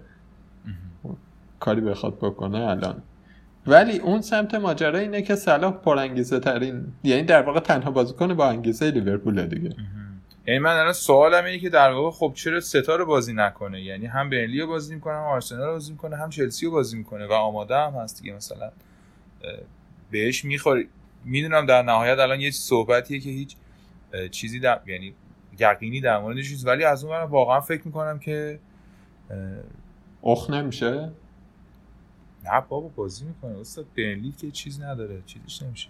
کاری بخواد بکنه الان. ولی اون سمت ماجرا اینه که صلاح پرانگیزه ترین یعنی در واقع تنها بازیکن با انگیزه لیورپول دیگه. یعنی من الان سوالم اینه که در واقع خب چرا ستا رو بازی نکنه؟ یعنی هم برنلی رو بازی می‌کنه هم آرسنال رو بازی می‌کنه هم چلسی رو بازی می‌کنه و آماده هم هست دیگه. مثلا بهش می‌خوره می‌دونم در نهایت الان یه صحبتیه که هیچ چیزی در یعنی یقینی در موردش ولی از اون واقعا فکر می‌کنم که اخ نمیشه. نه بابا بازی می‌کنه. استاد برنلی که چیز نداره چیزش نمیشه.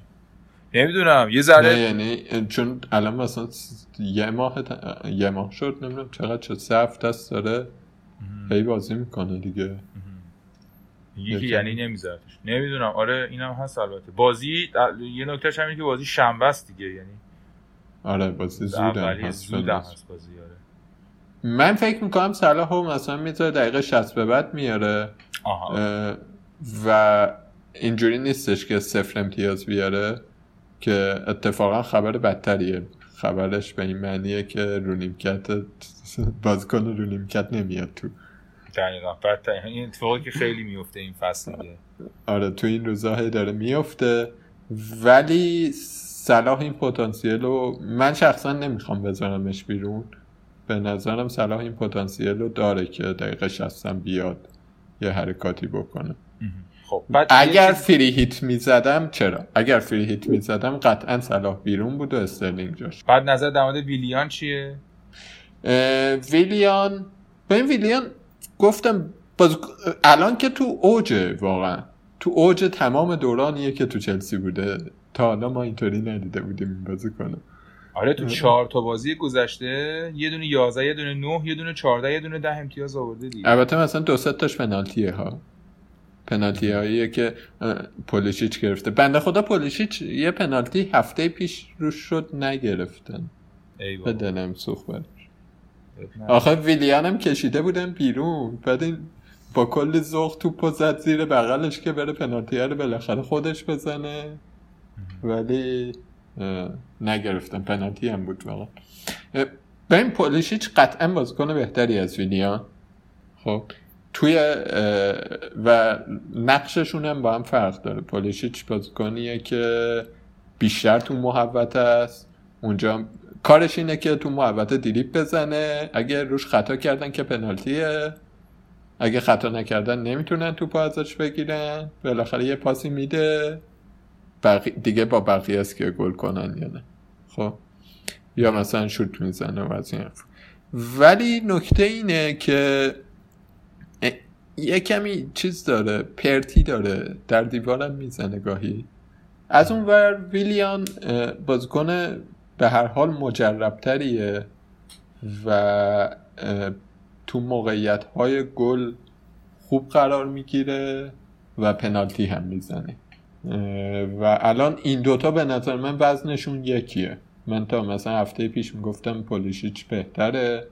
نمی‌دونم یه ذره نه یعنی چون الان مثلا یه ماه ت- یه ماه شد نمی‌دونم چقدر شد سه هفته است داره هی بازی می‌کنه دیگه. یکی. یعنی نمیذارتش نمی‌دونم. آره اینم هست البته. بازی یه نکتهش همینه که بازی شنبه است دیگه یعنی آره بازی زودم هست زودم فلان. هست بازی آره. من فکر می‌کنم صلاح رو مثلا می‌ذاره دقیقه 60 به بعد میاره. آها. اه، و اینجوری نیستش که صفر امتیاز بیاره که اتفاقا خبر بدتریه. خبرش به این معنیه که رونیمکت بازیکن رونیمکت نمیاد تو. دقیقا. بدتر این اتفاقی که خیلی میفته این فصل دیگه. آره تو این روزا هی داره میفته. ولی صلاح این پتانسیل رو من شخصا نمی‌خوام بذارمش بیرون. به نظرم صلاح این پتانسیل رو داره که دقیقه 60 هم بیاد. یه حرکاتی بکنه. خب بعد اگر فری هیت می‌زدم چرا؟ اگر فری هیت می‌زدم قطعا صلاح بیرون بود و استرلینگ جاش. بعد نظر در مورد ویلیان چیه؟ ویلیان ببین ویلیان گفتم باز... الان که تو اوجه واقعا تو اوج تمام دورانیه که تو چلسی بوده تا حالا ما اینطوری ندیده بودیم این بازی کنه. آره تو چهار تا بازی گذشته یه دونه 11 یه دونه 9 یه دونه 14 یه دونه 10 امتیاز آورده دیگه. البته مثلا دو سه تاش پنالتیه ها. پنالتی هاییه که پولیشیچ گرفته. بنده خدا پولیشیچ یه پنالتی هفته پیش روش شد نگرفتن. ای به بابا. دلم. نه. آخه ویلیان هم کشیده بودن بیرون. بعد این با کلی ذوق توپ زد زیر بغلش که بره پنالتی رو بالاخره خودش بزنه. ولی نگرفتن. پنالتی هم بود واقعا اه، ببین پولیشیچ قطعا بازیکن بهتری از ویلیان خب توی و نقششون هم با هم فرق داره. پولیشیچ بازیکنیه که بیشتر تو محوطه است. اونجا کارش اینه که تو محوطه دیریب بزنه. اگه روش خطا کردن که پنالتیه. اگه خطا نکردن نمی‌تونن توپ ازش بگیرن. بالاخره یه پاسی میده. بقی... دیگه با بقیه است که گل کنن یا نه. خب. یا مثلا شوت می‌زنه و از این. ولی نکته اینه که یه کمی چیز داره پرتی داره در دیوارم می‌زنه گاهی. از اون ور ویلیان بازیکن به هر حال مجربتریه و تو موقعیت های گل خوب قرار می‌گیره و پنالتی هم می‌زنه. و الان این دوتا به نظر من وزنشون یکیه من تا مثلا هفته پیش می‌گفتم پولیشیچ بهتره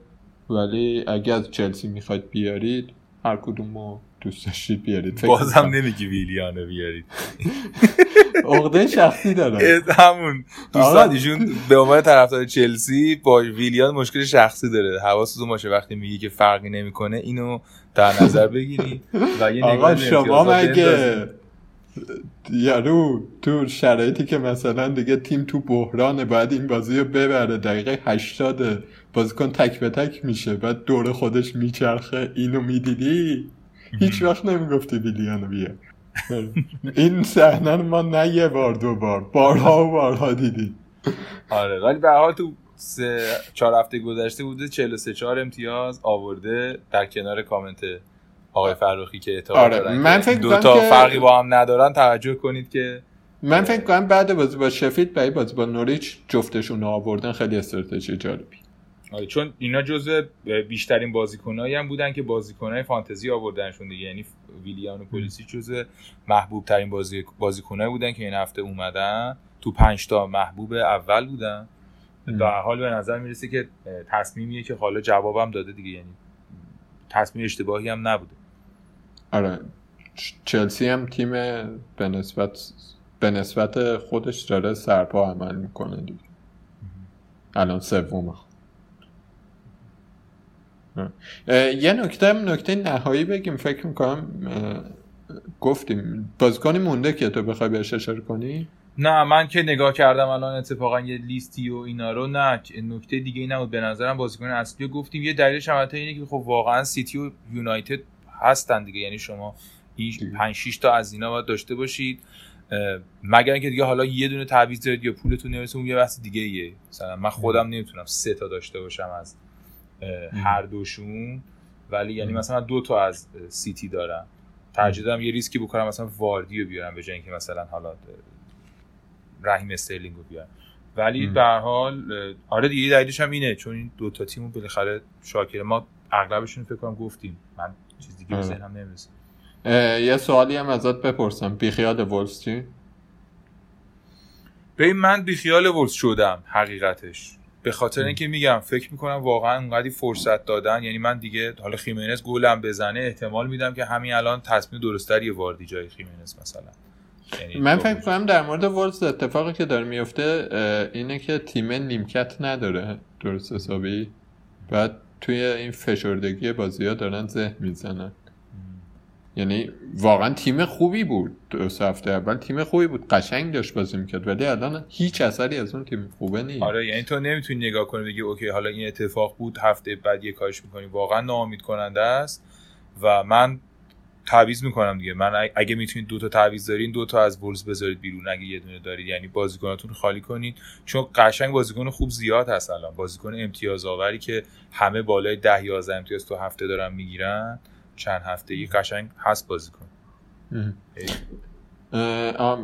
ولی اگه از چلسی می‌خواید بیارید هر کدوم رو دوست داشتید بیارید بازم. نمیگی ویلیانو بیارید عقده شخصی داره همون دوستان. ایشون به عنوان طرفدار چلسی با ویلیان مشکل شخصی داره حواستون باشه وقتی میگی که فرقی نمی‌کنه اینو در نظر بگیری و یه آقا شما مگه. یارو تو شرایطی که مثلا دیگه تیم تو بحرانه باید این بازی رو ببره. دقیقه 80 بازیکن تک به تک میشه. بعد دور خودش میچرخه. اینو می‌دیدی؟ هیچ وقت نمی‌گفتی ویلیانو بیا این صحنه ما نه یه بار دو بار بارها و بارها دیدی آره ولی به حال تو سه چهار هفته گذشته بوده 43 4 امتیاز آورده در کنار کامنت آقای فروخی که اعتقاد آره، دارن من فکر دو تا که- فرقی با هم ندارن توجه کنید که من فکر کنم بعد بازی با شفید برای بازی با نوریچ جفتشون رو آوردن خیلی استراتژی جالبی. آره چون اینا جزء بیشترین بازیکنایی هم بودن که بازیکنای فانتزی آوردنشون دیگه. یعنی ویلیان و پلیسی جزء محبوب ترین بازی بازیکنایی بودن که این هفته اومدن. تو پنج تا محبوب اول بودن. در حال به نظر می‌رسه که تصمیمیه که حالا جوابم داده دیگه. یعنی تصمیم اشتباهی هم نبوده. آره. چلسی هم تیم به نسبت به نسبت خودش داره سرپا عمل می‌کنه دیگه. الان سومه. یه نکته هم نکته نهایی بگیم. فکر می‌کنم گفتیم. بازیکنی مونده که تو بخوای بهش اشاره کنی؟ نه من که نگاه کردم الان اتفاقا یه لیستی و اینا رو. نه نکته دیگه ای نبود. به نظرم بازیکن اصلی گفتیم. یه دلیلش البته اینه که خب واقعا سیتی و یونایتد هستن دیگه. یعنی شما این دیگه. 5 6 تا از اینا باید داشته باشید. مگر اینکه دیگه حالا یه دونه تعویض دارید یا پولتون نمی‌رسه اون یه بحث دیگه ایه. مثلا من خودم نمی‌تونم سه تا داشته باشم از هر دوشون. ولی یعنی. مثلا دو تا از سیتی دارم. ترجیح دارم یه ریسکی بکنم مثلا واردی رو بیارم به جای اینکه مثلا حالا رحیم استرلینگ رو بیارم. ولی. به هر حال آره دیگه دلیلش هم اینه چون این دو تا تیمو بالاخره شاکره. ما اغلبشون فکر کنم گفتیم. من چیز دیگه به آره. ذهنم نمی‌رسه. اه، یه سوالی هم ازت بپرسم. بیخیال وولز چی؟ ببین من بیخیال ولز شدم حقیقتش. به خاطر اینکه میگم فکر می‌کنم واقعا اونقدی فرصت دادن. یعنی من دیگه حالا خیمنز گلم بزنه احتمال میدم که همین الان تصمیم درستری واردی جای خیمنز مثلا. یعنی من فکر کنم در مورد وولز اتفاقی که داره میفته اینه که تیم نیمکت نداره درست حسابی. بعد توی این فشردگی بازی ها دارن ذهن می‌زنن. یعنی واقعا تیم خوبی بود دو هفته اول تیم خوبی بود قشنگ داشت بازی می‌کرد ولی الان هیچ اثری از اون تیم خوبه نیست. آره یعنی تو نمی‌تونی نگاه کنی بگی اوکی حالا این اتفاق بود هفته بعد یه کارش می‌کنی. واقعا ناامید کننده است و من تعویض می‌کنم دیگه. من اگه- می‌تونید دو تا تعویض دارین دو تا از ولز بذارید بیرون اگه یه دونه دارید. یعنی بازیکناتون خالی کنید چون قشنگ بازیکن خوب زیاد هست الان. بازیکن امتیاز آوری که همه بالای 10 11 امتیاز تو هفته دارن می‌گیرن. چند هفته ای قشنگ هست بازیکن.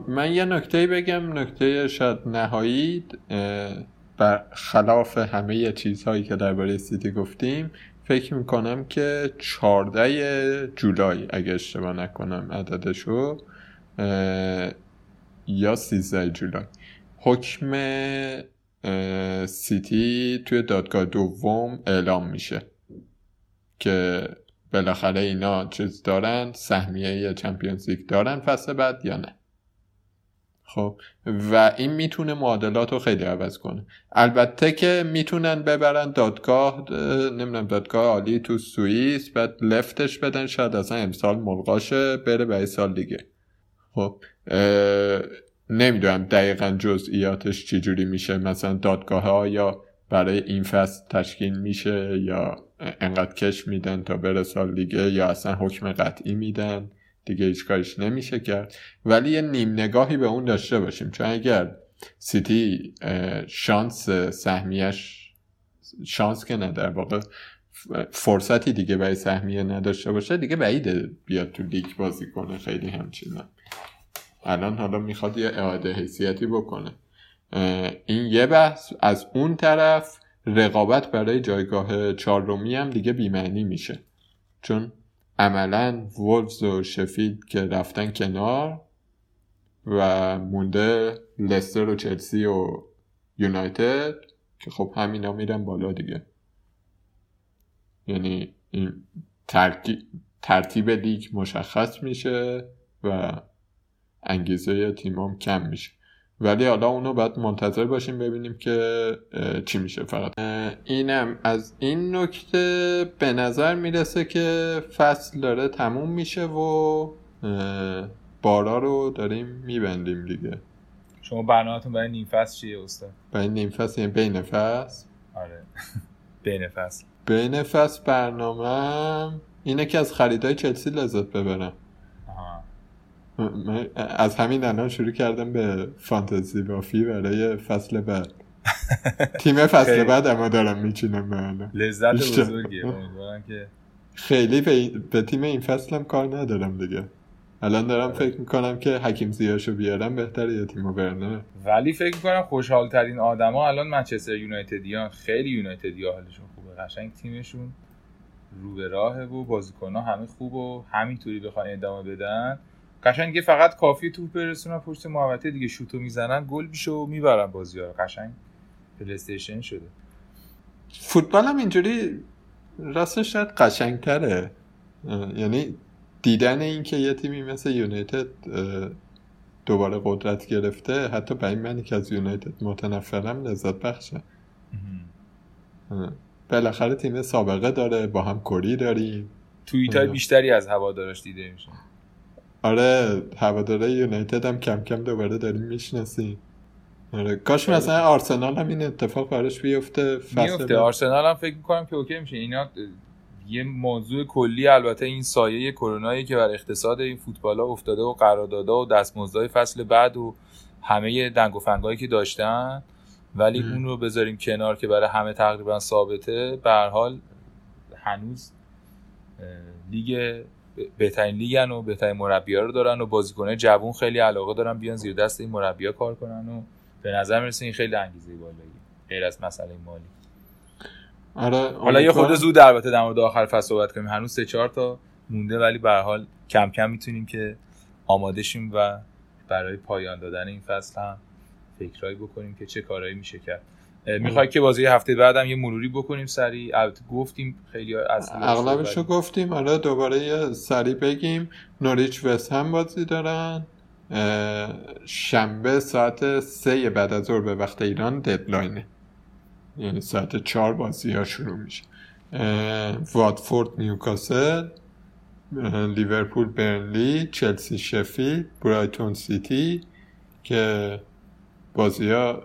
من یه نکته بگم. نکته شاید نهایی بر خلاف همه چیزهایی که درباره سیتی گفتیم فکر می‌کنم که 14 جولای اگه اشتباه نکنم عددشو یا 13 جولای. حکم سیتی توی دادگاه دوم اعلام میشه که بالاخره اینا چیز دارن سهمیه چمپیونز لیگ دارن فصل بعد یا نه. خب و این می‌تونه معادلات رو خیلی عوض کنه. البته که می‌تونن ببرن دادگاه نمی‌دونم دادگاه عالی تو سوئیس بعد لفتش بدن شاید اصلا امسال ملغاشه بره به سال دیگه. خب نمی‌دونم دقیقا جزئیاتش چجوری میشه. مثلا دادگاه ها یا برای این فصل تشکیل میشه یا انقدر کش میدن تا بره سال دیگه یا اصلا حکم قطعی میدن. دیگه هیچ کارش نمیشه کرد. ولی یه نیم نگاهی به اون داشته باشیم. چون اگر سیتی شانس سهمیش شانس که نه در واقع فرصتی دیگه برای سهمیه نداشته باشه دیگه بعیده بیاد تو لیگ بازی کنه. خیلی همچین الان حالا می‌خواد یه اعاده حیثیتی بکنه. این یه بحث. از اون طرف رقابت برای جایگاه چهارمی هم دیگه بیمعنی میشه. چون عملا وولفز و شفید که رفتن کنار و مونده لستر و چلسی و یونایتد که خب همینا میرن بالا دیگه. یعنی این ترتیب لیگ مشخص میشه و انگیزه تیمام کم میشه. ولی حالا اونو باید منتظر باشیم ببینیم که چی میشه فقط. اینم از این نکته به نظر می‌رسه که فصل داره تموم میشه و بارا رو داریم میبندیم دیگه. شما برنامهتون برای نیم فصل چیه استاد؟ برای نیم فصل یعنی بین فصل. آره. بین فصل. بین فصل برنامه اینه که از خریدای چلسی لذت ببرم. من از همین الان شروع کردم به فانتزی بافی برای فصل بعد. تیم فصل بعد اما دارم میچینم به لذت بزرگیه. امیدوارم که خیلی به, به تیم این فصل هم کار ندارم دیگه. الان دارم فکر می‌کنم که حکیم زیاشو بیارم بهتره یه تیمو برنه. ولی فکر می‌کنم خوشحال ترین آدما الان منچستر یونایتدیان خیلی یونایتدیا حالشون خوبه. قشنگ تیمشون رو به راهه و بازیکن‌ها همه خوب و همینطوری بخوان ادامه بدن. قشنگ فقط کافی توپ برسونن پشت محوطه دیگه شوتو می‌زنن گل میشه و می‌برن بازی ها قشنگ پلیستیشن شده. فوتبال هم اینجوری راستش شاید قشنگتره. یعنی دیدن اینکه یه تیمی مثل یونایتد دوباره قدرت گرفته حتی به این معنی که از یونایتد متنفرم لذت بخشه. بالاخره تیم سابقه داره با هم کری داریم. توییت های بیشتری از هوادارش دیده میشه. آره هواداره یونایتد هم کم کم دوباره داریم می‌شناسیم. آره کاش مثلا آرسنال هم این اتفاق براش بیفته میفته آرسنال هم فکر می‌کنم که اوکی میشه. اینا یه موضوع کلی البته این سایه کرونایی که بر اقتصاد این فوتبال ها افتاده و قراردادها و دستمزدهای فصل بعد و همه دنگ و فنگایی که داشتن ولی اون رو بذاریم کنار که برای همه تقریبا ثابته. به حال هنوز لیگ بهترین لیگن و بهترین مربی رو دارن و بازیکنه جوون خیلی علاقه دارن بیان زیر دست این مربی کار کنن و به نظر می‌رسه این خیلی انگیزه بالایی غیر از مسئله مالی. آره حالا یه خود زود البته در مورد آخر فصل صحبت کنیم. هنوز سه چهار تا مونده ولی به حال کم کم می‌تونیم که آماده شیم و برای پایان دادن این فصل هم فکرایی بکنیم که چه کارهایی میشه کرد. می‌خوای که بازی هفته بعدم یه مروری بکنیم سری البته گفتیم خیلی از اغلبشو گفتیم. حالا دوباره یه سری بگیم. نوریچ وست هم بازی دارن. شنبه ساعت سه بعد از ظهر به وقت ایران ددلاینه. یعنی ساعت چهار بازی ها شروع میشه. واتفورد نیوکاسل لیورپول برنلی چلسی شفی برایتون سیتی که بازی ها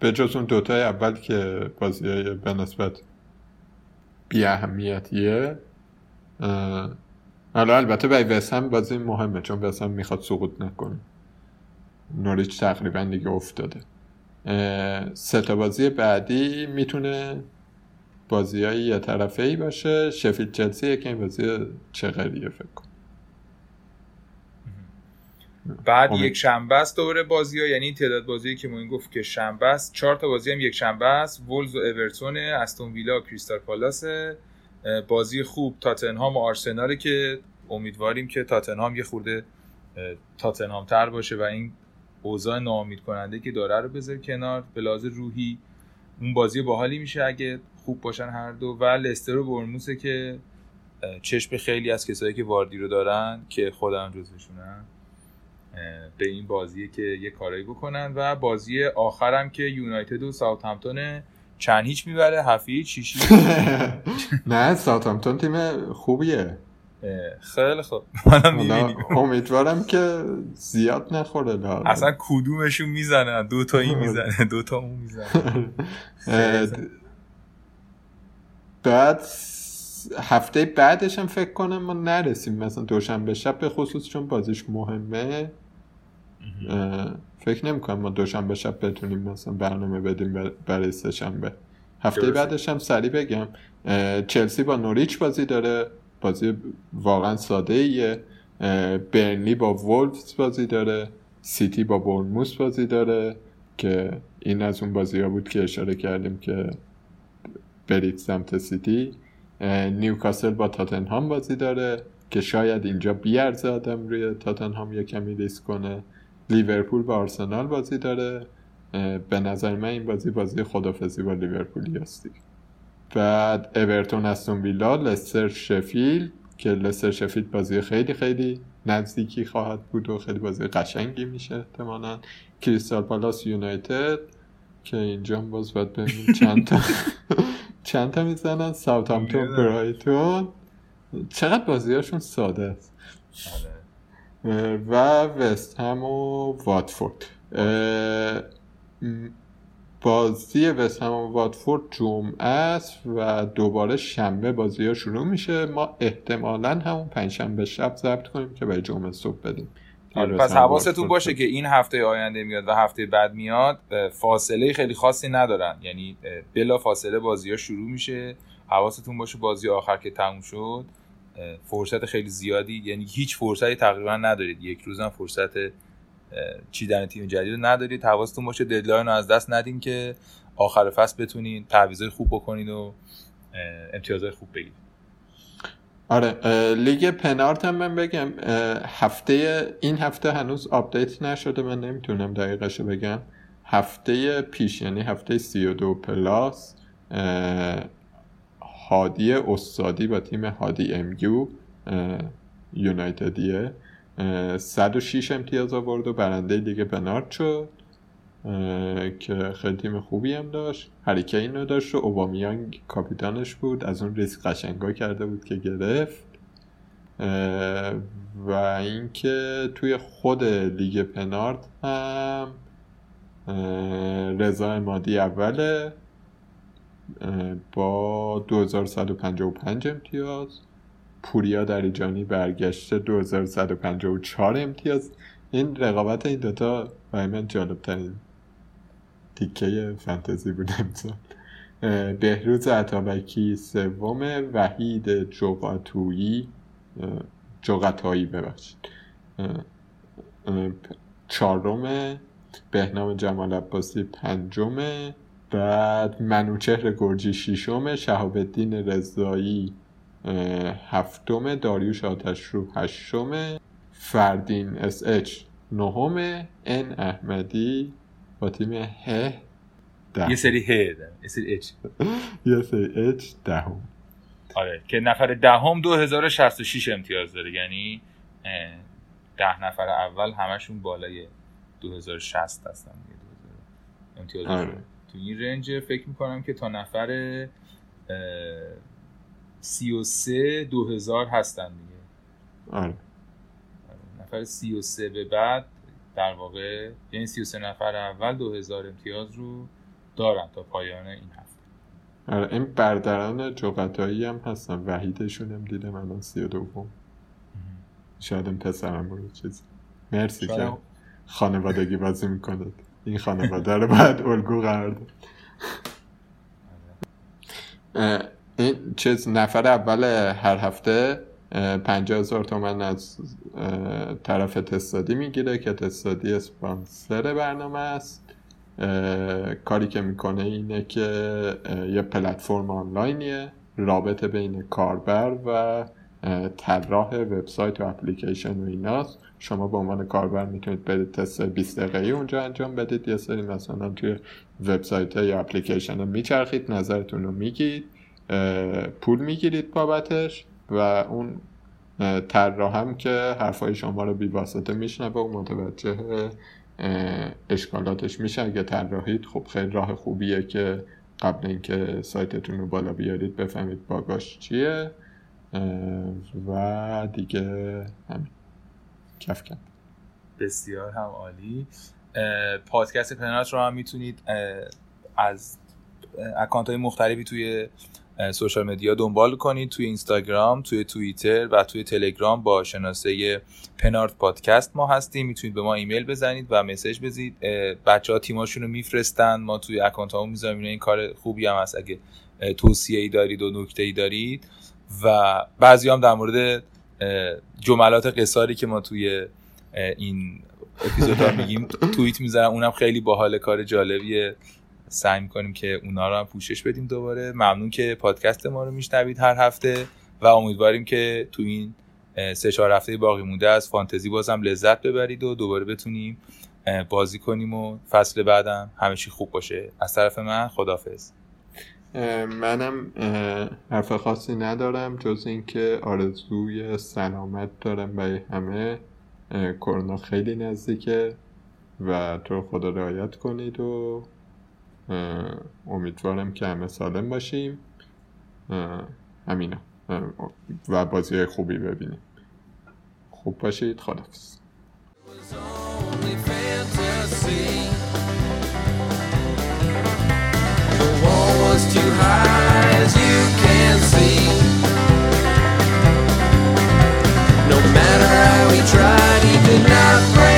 به جز اون دوتای اول که بازی های به نسبت بی اهمیتیه حالا البته برای وسم بازی مهمه چون وسم می‌خواد سقوط نکنه. نوریچ تقریبا دیگه افتاده. سه تا بازی بعدی می‌تونه بازی های یه طرفه ای باشه. شفیل چلسی که این بازی چقدریه فکر کن بعد یک شنبه است دوباره بازی ها. یعنی تعداد بازی که ما گفت که شنبه است. چهار تا بازی هم یک شنبه است. ولز و اورتون استون ویلا و کریستال پالاس. بازی خوب. تاتنهام و آرسنال که امیدواریم که تاتنهام یه خورده تاتنهام تر باشه و این اوضاع ناامید کننده که داره رو بذار کنار. به لحاظ روحی اون بازی باحالی میشه اگه خوب باشن هر دو. و لستر و برموسه که چشم خیلی از کسایی که واردی رو دارن که خودم جزوشونم. اه، به این بازیه که یه کارایی بکنن و بازی آخرم که یونایتد و ساوثهمپتون چند هیچ می‌بره؟ شیش هیچ. نه ساوثهامپتون تیم خوبیه. خیلی خوب. منم می‌بینی. امیدوارم که زیاد نخوره لاغر. اصلا کدومشون می‌زنن؟ دو تا این می‌زنه دو تا اون می‌زنه. بعد هفته بعدش هم فکر کنم ما نرسیم مثلا دوشنبه شب به خصوص چون بازیش مهمه. فکر نمی کنم ما دوشنبه شب بتونیم مثلا برنامه بدیم بر- برای سه شنبه. هفته درسته. بعدش هم سریع بگم. چلسی با نوریچ بازی داره. بازی واقعا ساده ایه. برنلی با وولفز بازی داره. سیتی با بورنموس بازی داره که این از اون بازی ها بود که اشاره کردیم که برید سمت سیتی. نیوکاسل با تاتنهام بازی داره که شاید اینجا بیارزه آدم روی تاتنهام یه کمی ریسک کنه. لیورپول با آرسنال بازی داره به نظر من این بازی بازی خدافزی با لیورپولی هست دیگه. بعد اورتون استون ویلا لستر شفیلد که لستر شفیلد بازی خیلی خیلی نزدیکی خواهد بود و خیلی بازی قشنگی میشه احتمالا کریستال پالاس یونایتد که اینجا هم باز باید ببینیم چند تا چند تا می‌زنن ساوثهامپتون. برایتون چقدر بازیاشون ساده است آره. و وست هم و واتفورد. بازی وست هم و واتفورد جمعه است و دوباره شنبه بازی ها شروع میشه. ما احتمالا همون پنجشنبه شب ضبط کنیم که برای جمعه صبح بدیم. آره، پس حواستون باشه. که این هفته آینده میاد و هفته بعد میاد فاصله خیلی خاصی ندارن. یعنی بلا فاصله بازی ها شروع میشه. حواستون باشه بازی آخر که تموم شد. فرصت خیلی زیادی یعنی هیچ فرصتی تقریبا ندارید. یک روز هم فرصت چیدن تیم جدید ندارید. حواستون باشه deadline رو از دست ندین که آخر فصل بتونین تعویضای خوب بکنید و امتیازهای خوب بگیرید آره لیگ پنارت هم من بگم هفته این هفته هنوز update نشده من نمی‌تونم دقیقش بگم. هفته پیش یعنی هفته سی و دو plus اه، هادی استادی با تیم هادی ام یو یونایتدیه. اه، 106 امتیاز آورد و برنده لیگ پنارت شد که خیلی تیم خوبی هم داشت. هریکین رو داشت و اوبامیانگ کاپیتانش بود. از اون ریسک قشنگا کرده بود که گرفت. و اینکه توی خود لیگ پنارت هم رضا امادی اوله. با 2155 امتیاز. پوریا دریجانی برگشته 2154 امتیاز. این رقابت این دوتا برای من جالب ترین تیکه فانتزی بود امسال. بهروز عطابکی سوم وحید جغاتویی اه، جغتایی ببخشید. چهارم بهنام جمال عباسی پنجم بعد منوچهر گرجی ششم شهاب الدین رضایی هفتم داریوش آتشرو هشتم فردین اس اچ نهم ان احمدی با تیم ه ده. یه سری ه داره، یه سری اچ. یه سری اچ دهم. آره که نفر دهم 2066 امتیاز داره. یعنی ده نفر اول همشون بالای 2060 هستن. دیگه 2000 امتیازشون آره. تو این رنج فکر می‌کنم که تا نفر اه، 33 2000 هستن دیگه. آره. نفر 33 به بعد در واقع یعنی 33 نفر اول 2000 امتیاز رو دارن تا پایان این هفته. آره این بردران جغتایی هم هستن. وحیدشون هم دیدم الان سی و دوم. شاید این پسرم بود چیزی. مرسی که خانوادگی بازی می‌کنید. این خانواده رو باید الگو قرار این چیز نفر اول هر هفته پنجاه هزار تومن از طرف تستادی می‌گیره که تستادی اسپانسر برنامه است. کاری که می‌کنه اینه که یه پلتفرم آنلاینیه رابطه بین کاربر و طراح وبسایت و اپلیکیشن و ایناست. شما به عنوان کاربر می‌تونید برید تست 20 دقیقه اونجا انجام بدید. یه سری مثلا توی وبسایت یا اپلیکیشن ها میچرخید نظرتون رو میگید پول می‌گیرید بابتش و اون طراح هم که حرفای شما رو بیواسطه میشنوه و متوجه اشکالاتش میشه. اگه طراحید خب خیلی راه خوبیه که قبل اینکه سایتتون رو بالا بیارید بفهمید باگاش چیه. و دیگه همین. کف بسیار هم عالی. پادکست پنات رو هم می‌تونید از account های مختلفی توی social media دنبال کنید. توی اینستاگرام توی توییتر و توی تلگرام با شناسه پنارت پادکست ما هستیم. می‌تونید به ما ایمیل بزنید و message بزنید. بچه ها تیماشون رو میفرستن. ما توی account ها می‌ذاریم این کار خوبی هم هست. اگه توصیه ای دارید و نکته ای دارید و بعضی هم در مورد جملات قصاری که ما توی این اپیزود میگیم توییت می‌ذارم اونم خیلی باحال کار جالبیه. سعی می‌کنیم که اونا رو هم پوشش بدیم دوباره. ممنون که پادکست ما رو میشنوید هر هفته و امیدواریم که تو این سه چهار هفته باقی مونده از فانتزی بازم لذت ببرید و دوباره بتونیم بازی کنیم و فصل بعدم همه چی خوب باشه. از طرف من خدافظ منم حرف خاصی ندارم جز اینکه آرزوی سلامت دارم برای همه. کرونا خیلی نزدیکه و تو خدا رعایت کنید و امیدوارم که همه سالم باشیم. همینه و بازی خوبی ببینیم. خوب باشید. خدافز try to deny.